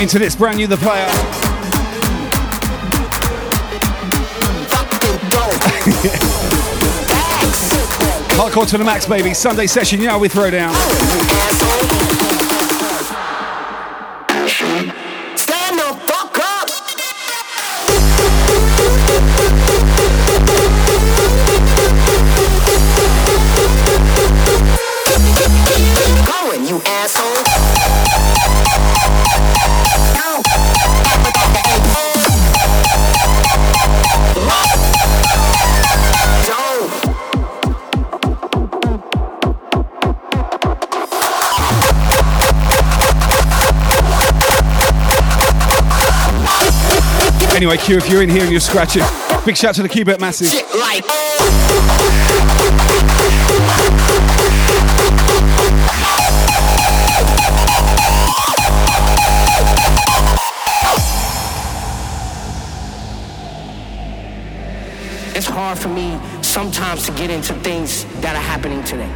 Into this brand new The Player. [laughs] Hardcore to the max, baby. Sunday session, you know we throw down. Anyway, Q, if you're in here and you're scratching, big shout to the. Shit like. It's hard for me sometimes to get into things that are happening today.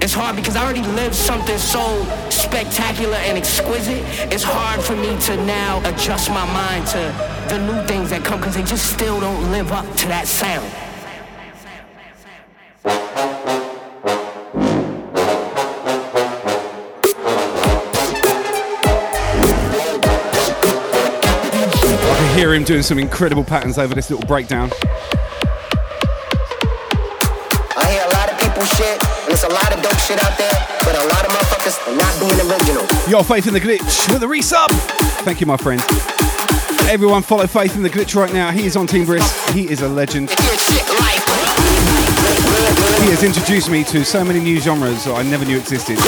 It's hard because I already lived something so spectacular and exquisite. It's hard for me to now adjust my mind to the new things that come because they just still don't live up to that sound. I can hear him doing some incredible patterns over this little breakdown. I hear a lot of people shit, and there's a lot of dope shit out there, but a lot of motherfuckers are not being original. Your Faith in the Glitch with a resub. Thank you, my friend. Everyone follow Faith in the Glitch right now. He is on Team Brisk. He is a legend. He has introduced me to so many new genres that I never knew existed.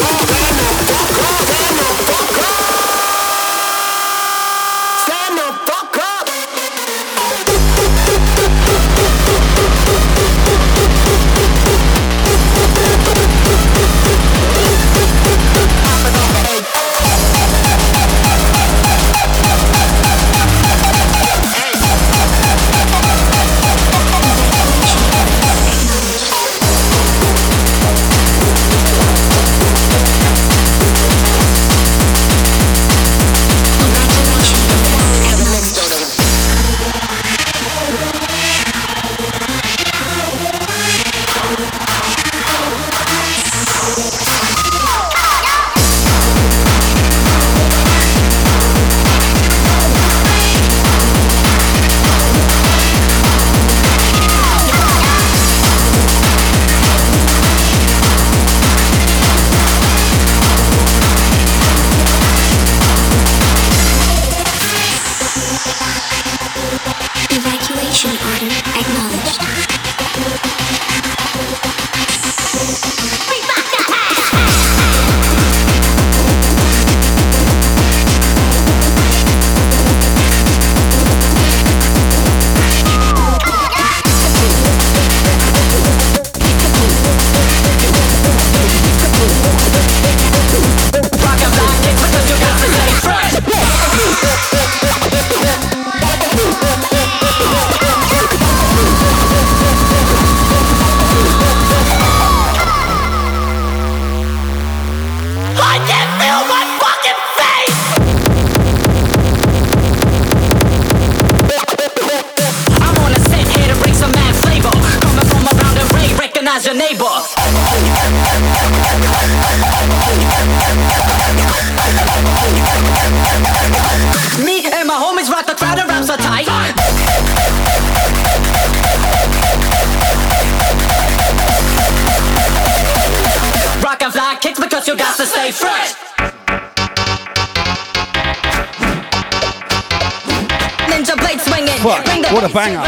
What a banger.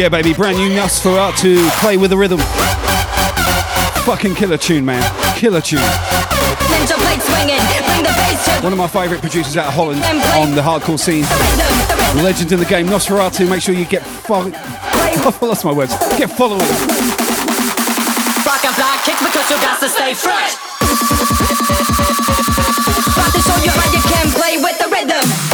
Yeah, baby, brand new Nosferatu to play with the rhythm. Fucking killer tune, man. Killer tune. Ninja blade swinging. Bring the bass in. One of my favourite producers out of Holland on the hardcore scene. Legend in the game, Nosferatu. Make sure you get follow. [laughs] I lost my words. Get following. Rock and fly kick because you got to stay fresh. About to show you how you can play with the rhythm.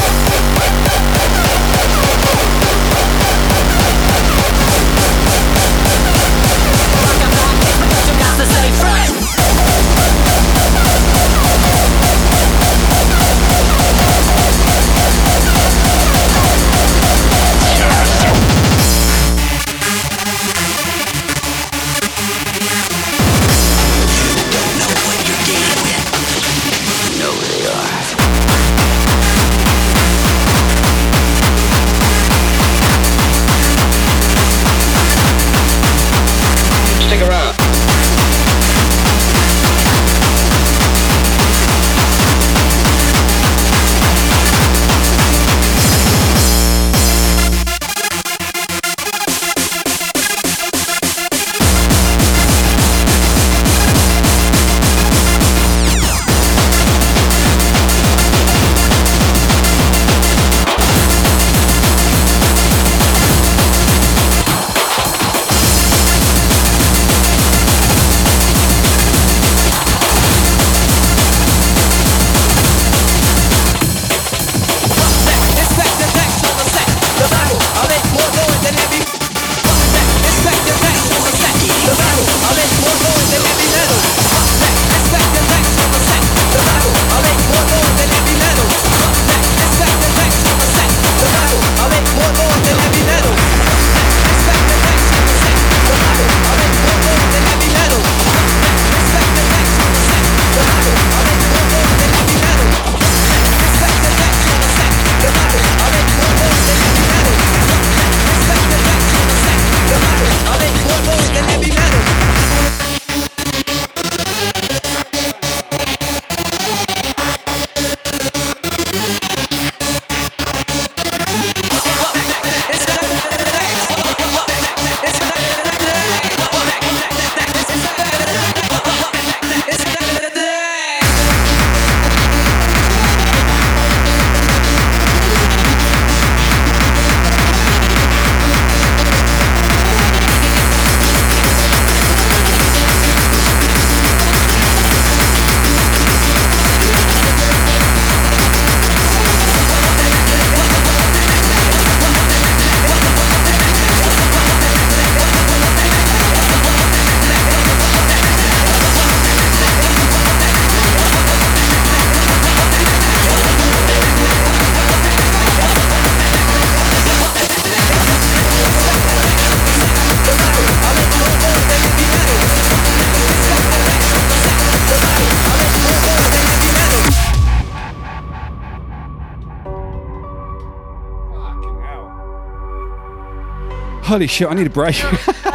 Holy shit, I need a break. [laughs]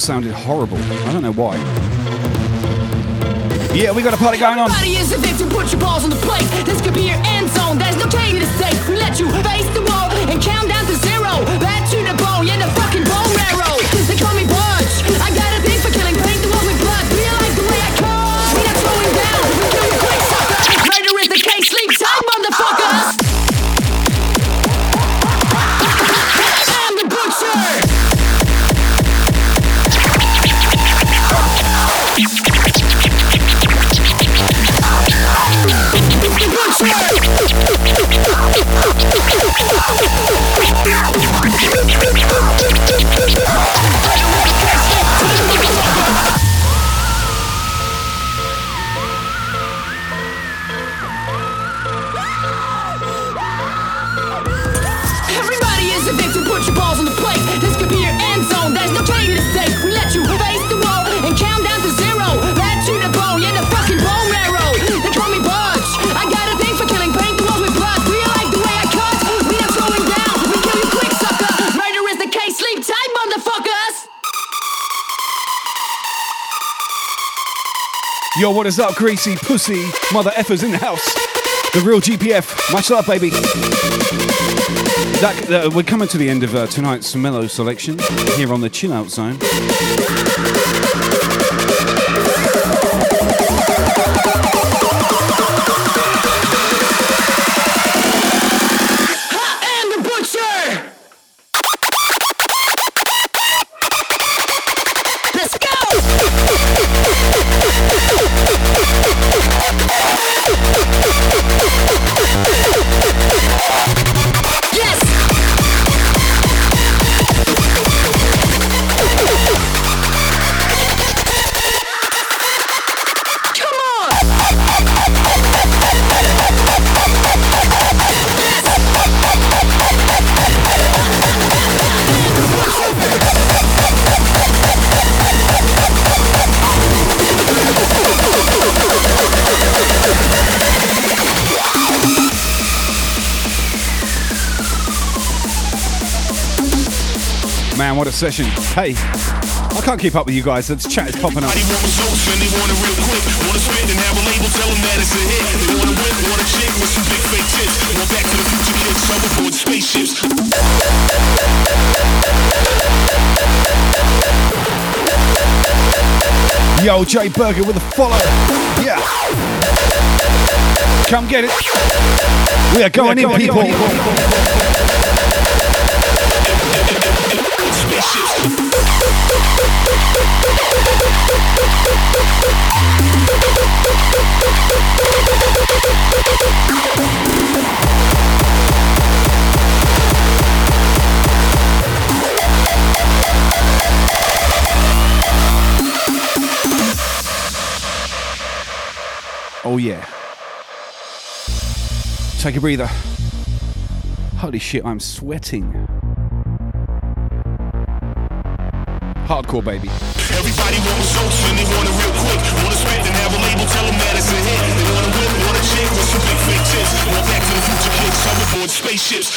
sounded horrible. I don't know why. Yeah, we got a party going on. Everybody is a victim, put your balls on the plate. This could be your end zone, there's no to. We let you face the and count down Is up, greasy pussy mother effers in the house? The real GPF. Much love, baby. That, uh, we're coming to the end of uh, tonight's mellow selection here on the Chill Out Zone. What a session. Hey, I can't keep up with you guys. This chat is popping up. Everybody want results and they want it real quick. Wanna spit and have a label, tell them that it's a hit. They wanna whip, want a chick with some big fake tits. Want back to the future kids, hoverboard spaceships. Yo, Jay Burger with a follow. Yeah. Come get it. We are going in, people. Oh, yeah. Take a breather. Holy shit, I'm sweating. Hardcore, baby. Everybody want and they want it real quick. Wanna spit and have a label, tell them that it's a hit. They wanna whip, want chick big. Want back to the future spaceships.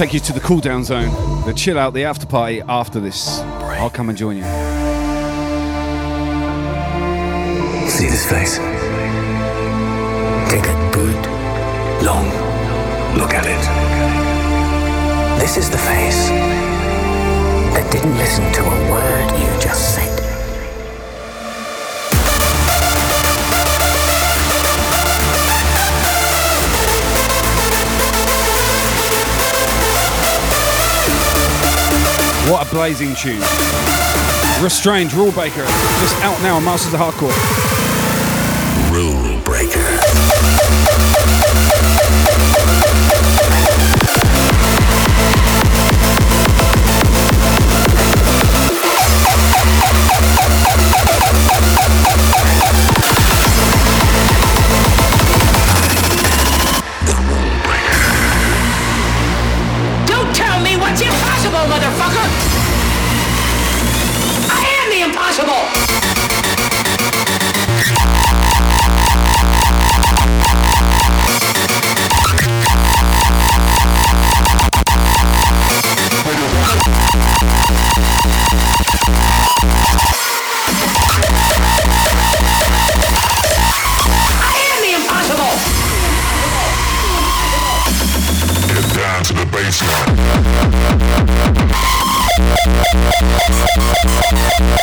take you to the cool down zone, the chill out, the after party after this. I'll come and join you. See this face? Take a good, long look at it. This is the face that didn't listen to a word you just said. What a blazing tune. Restrained, Rule Breaker, just out now on Masters of Hardcore. Rule breaker.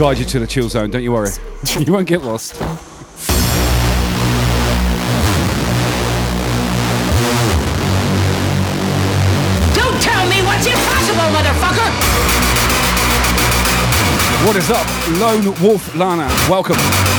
guide you to the chill zone, don't you worry. [laughs] you won't get lost. Don't tell me what's impossible, motherfucker! What is up? Lone Wolf Lana, welcome.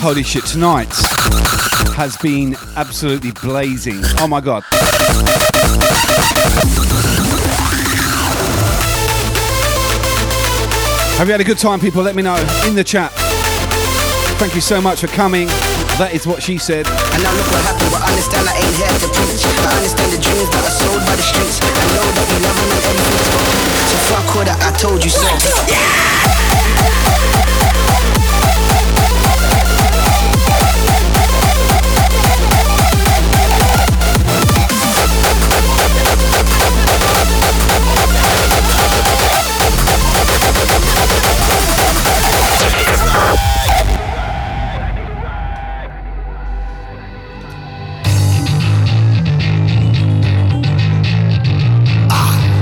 Holy shit, tonight has been absolutely blazing. Oh my god. Have you had a good time, people? Let me know in the chat. Thank you so much for coming. That is what she said. And now look what happened, but I understand I ain't here to preach. I understand the dreams that are sold by the streets. I know that we love and So fuck I told you so. Yeah!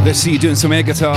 Let's see you doing some air guitar.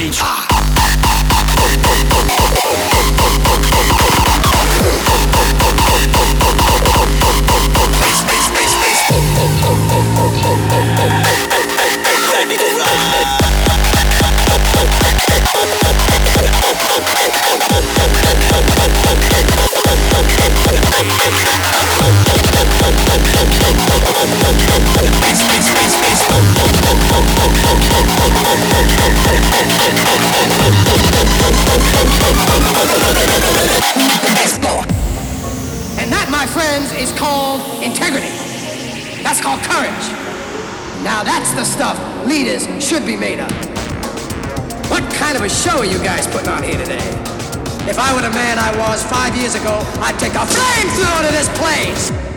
兄さん。Show are you guys putting on here today? If I were the man I was five years ago, I'd take a flamethrower to this place.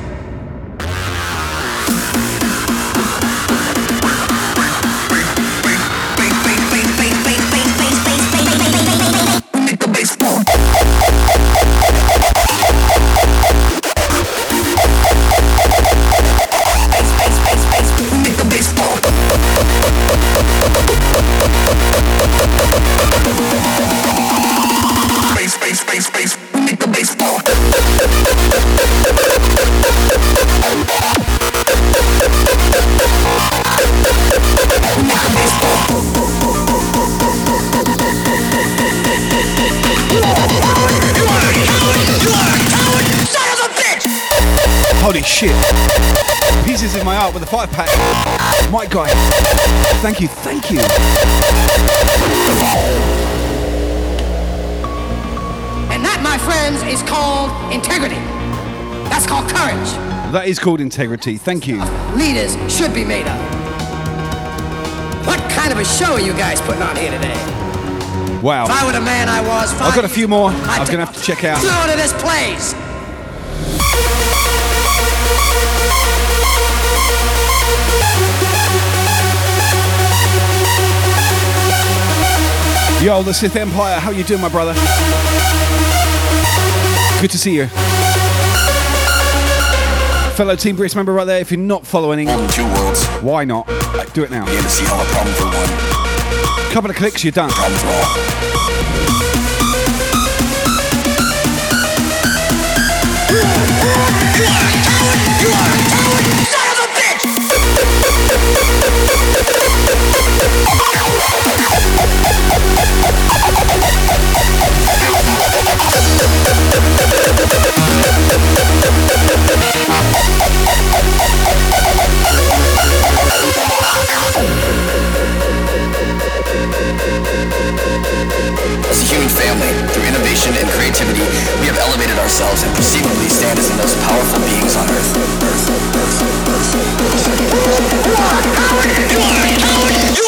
Holy shit. Pieces in my art with a five pack. My guy. Thank you, thank you. And that, my friends, is called integrity. That's called courage. That is called integrity. Thank you. Leaders should be made of. What kind of a show are you guys putting on here today? Wow. If I were the man I was I've got a few more. I'm going to have to check out. Flow to this place. Yo, the Sith Empire. How you doing, my brother? Good to see you. Fellow Team Brisk member right there, if you're not following, two worlds. why not? Do it now. You see a for one. Couple of clicks, you're done. Problem [laughs] for all. Creativity, we have elevated ourselves and perceivably stand as the most powerful beings on Earth. I've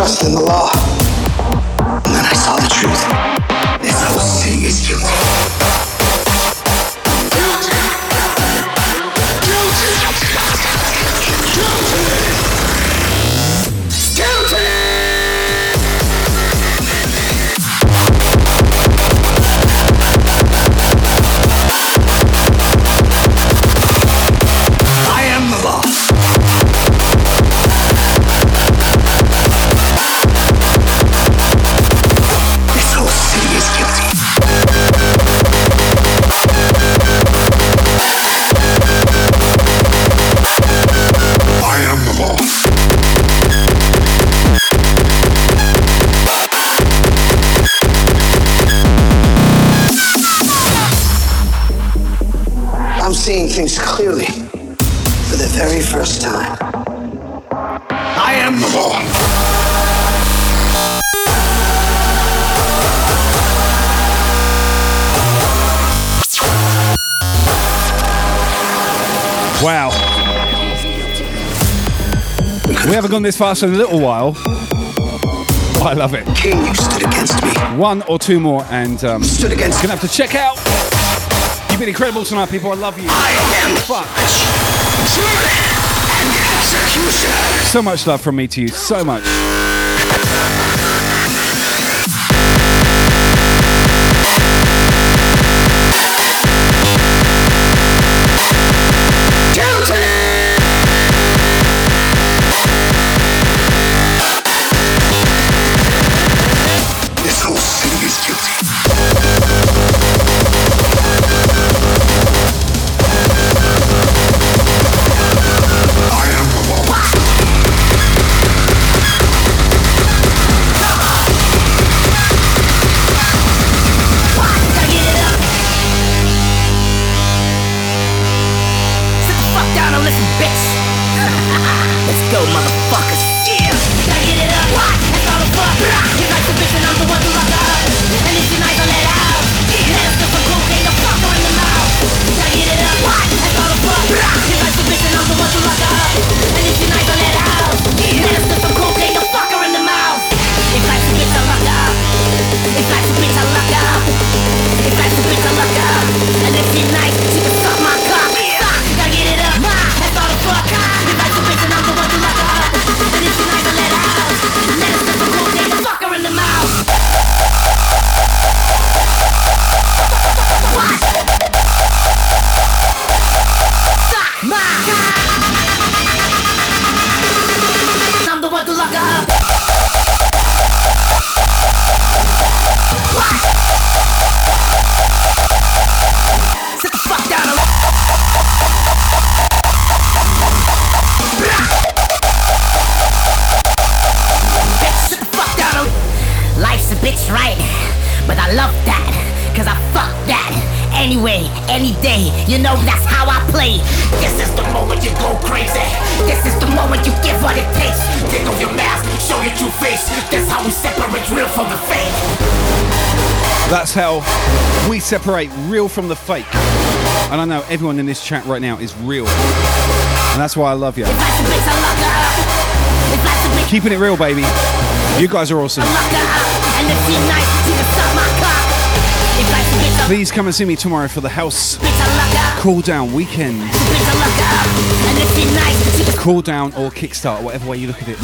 trust in the law. on this fast in a little while. Oh, I love it. King, you stood against me. One or two more, and um, stood against. Gonna have to check out. You've been incredible tonight, people. I love you. I am fuck. So much love from me to you. So much. separate real from the fake. And I know everyone in this chat right now is real. And that's why I love you. Keeping it real, baby. You guys are awesome. Please come and see me tomorrow for the house cool down weekend. Cool down or kickstart, whatever way you look at it.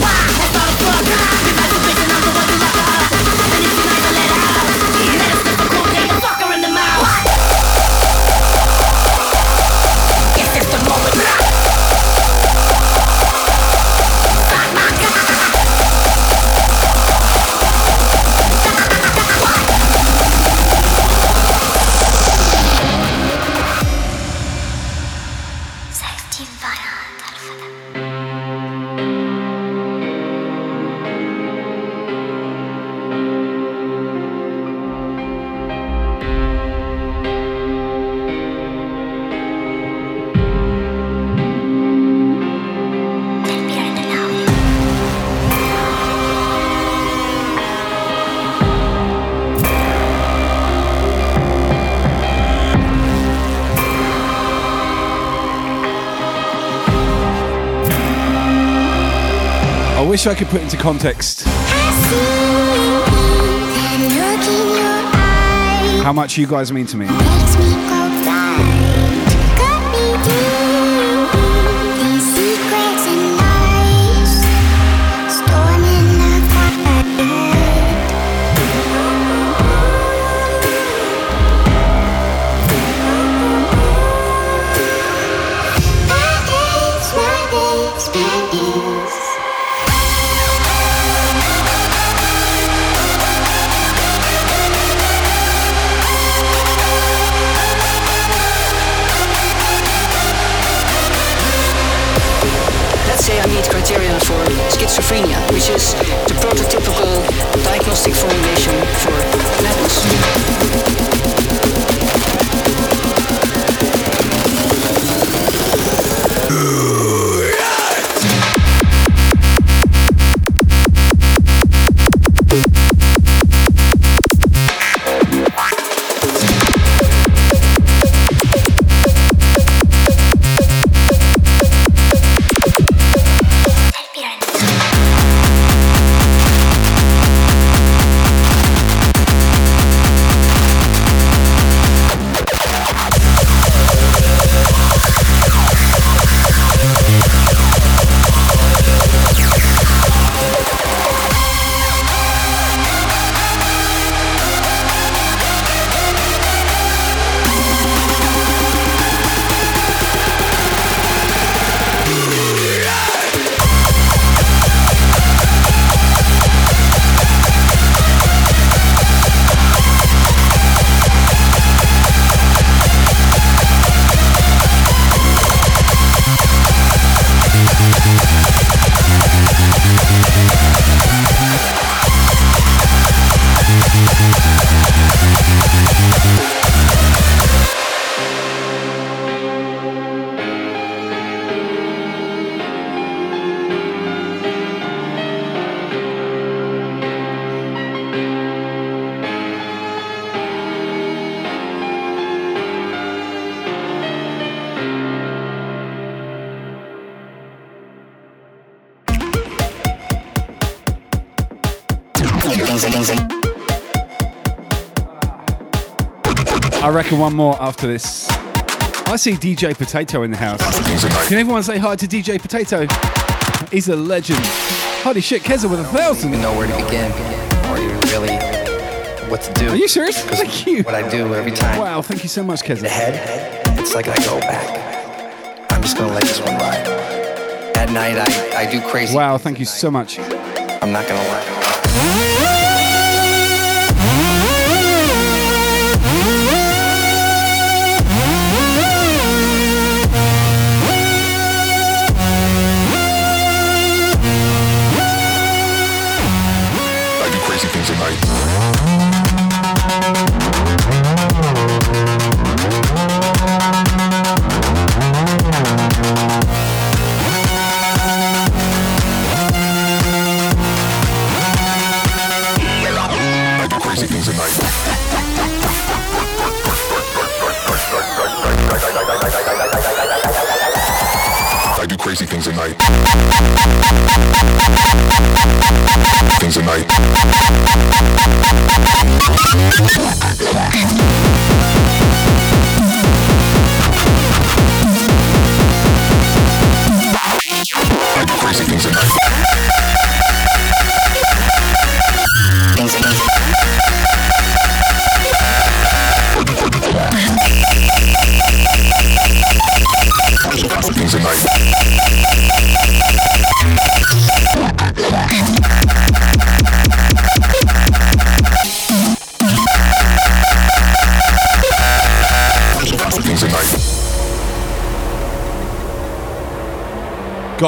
wish I could put into context how much you guys mean to me. One more after this. I see DJ Potato in the house. Can everyone say hi to DJ Potato? He's a legend. Holy shit, Keza with a thousand. You know where to begin or even really what to do. Are you serious? Thank you. What I do every time. Wow, thank you so much, Keza. The head, it's like I go back. I'm just gonna let this one ride. At night, I, I do crazy. Wow, thank you so much. I'm not gonna lie.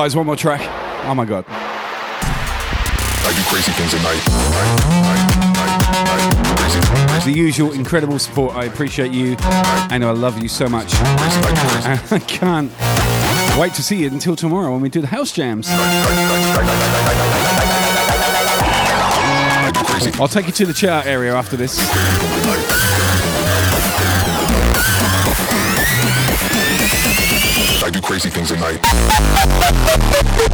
Guys, one more track. Oh my god. I do crazy things at night. As the usual, incredible support. I appreciate you, and I love you so much. I can't wait to see you until tomorrow when we do the house jams. I'll take you to the chat area after this. Crazy things at night.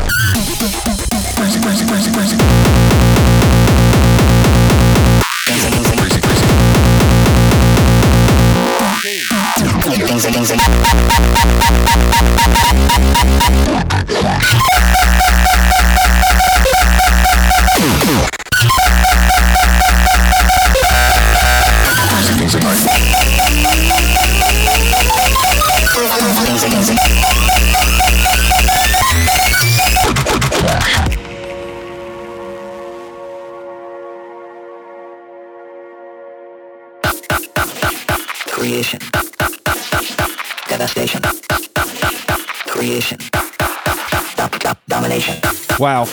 Wow.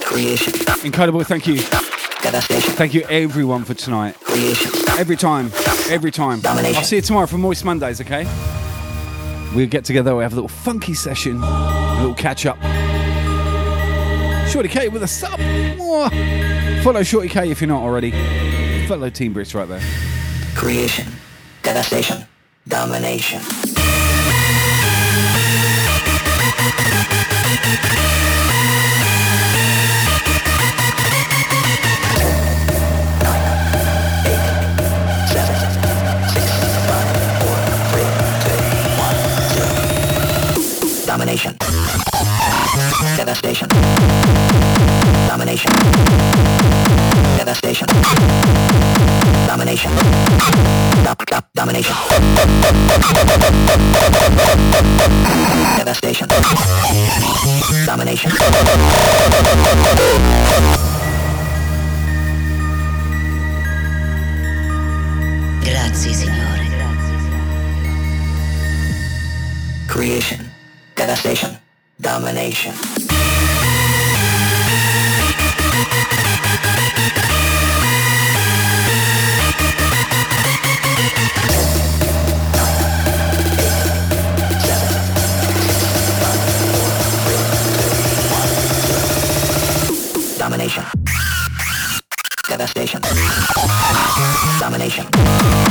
Creation. Incredible. Thank you. Thank you, everyone, for tonight. Creation. Every time. Every time. Domination. I'll see you tomorrow for Moist Mondays, okay? We'll get together, we'll have a little funky session, a little catch up. Shorty K with a sub. Mwah. Follow Shorty K if you're not already. Follow Team Brisk right there. Creation. Devastation. Domination. Devastation. Domination. Devastation. Domination. Dom- dom- domination. Devastation. Domination. Grazie, Signore. Creation. Devastation. Domination. Domination. Devastation. Domination.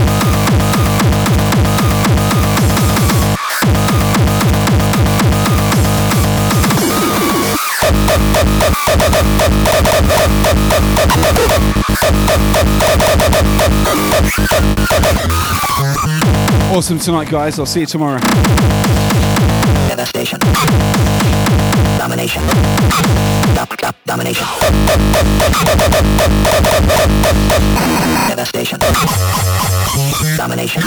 Awesome tonight, guys. I'll see you tomorrow. Devastation. Domination. Domination. Devastation. Domination.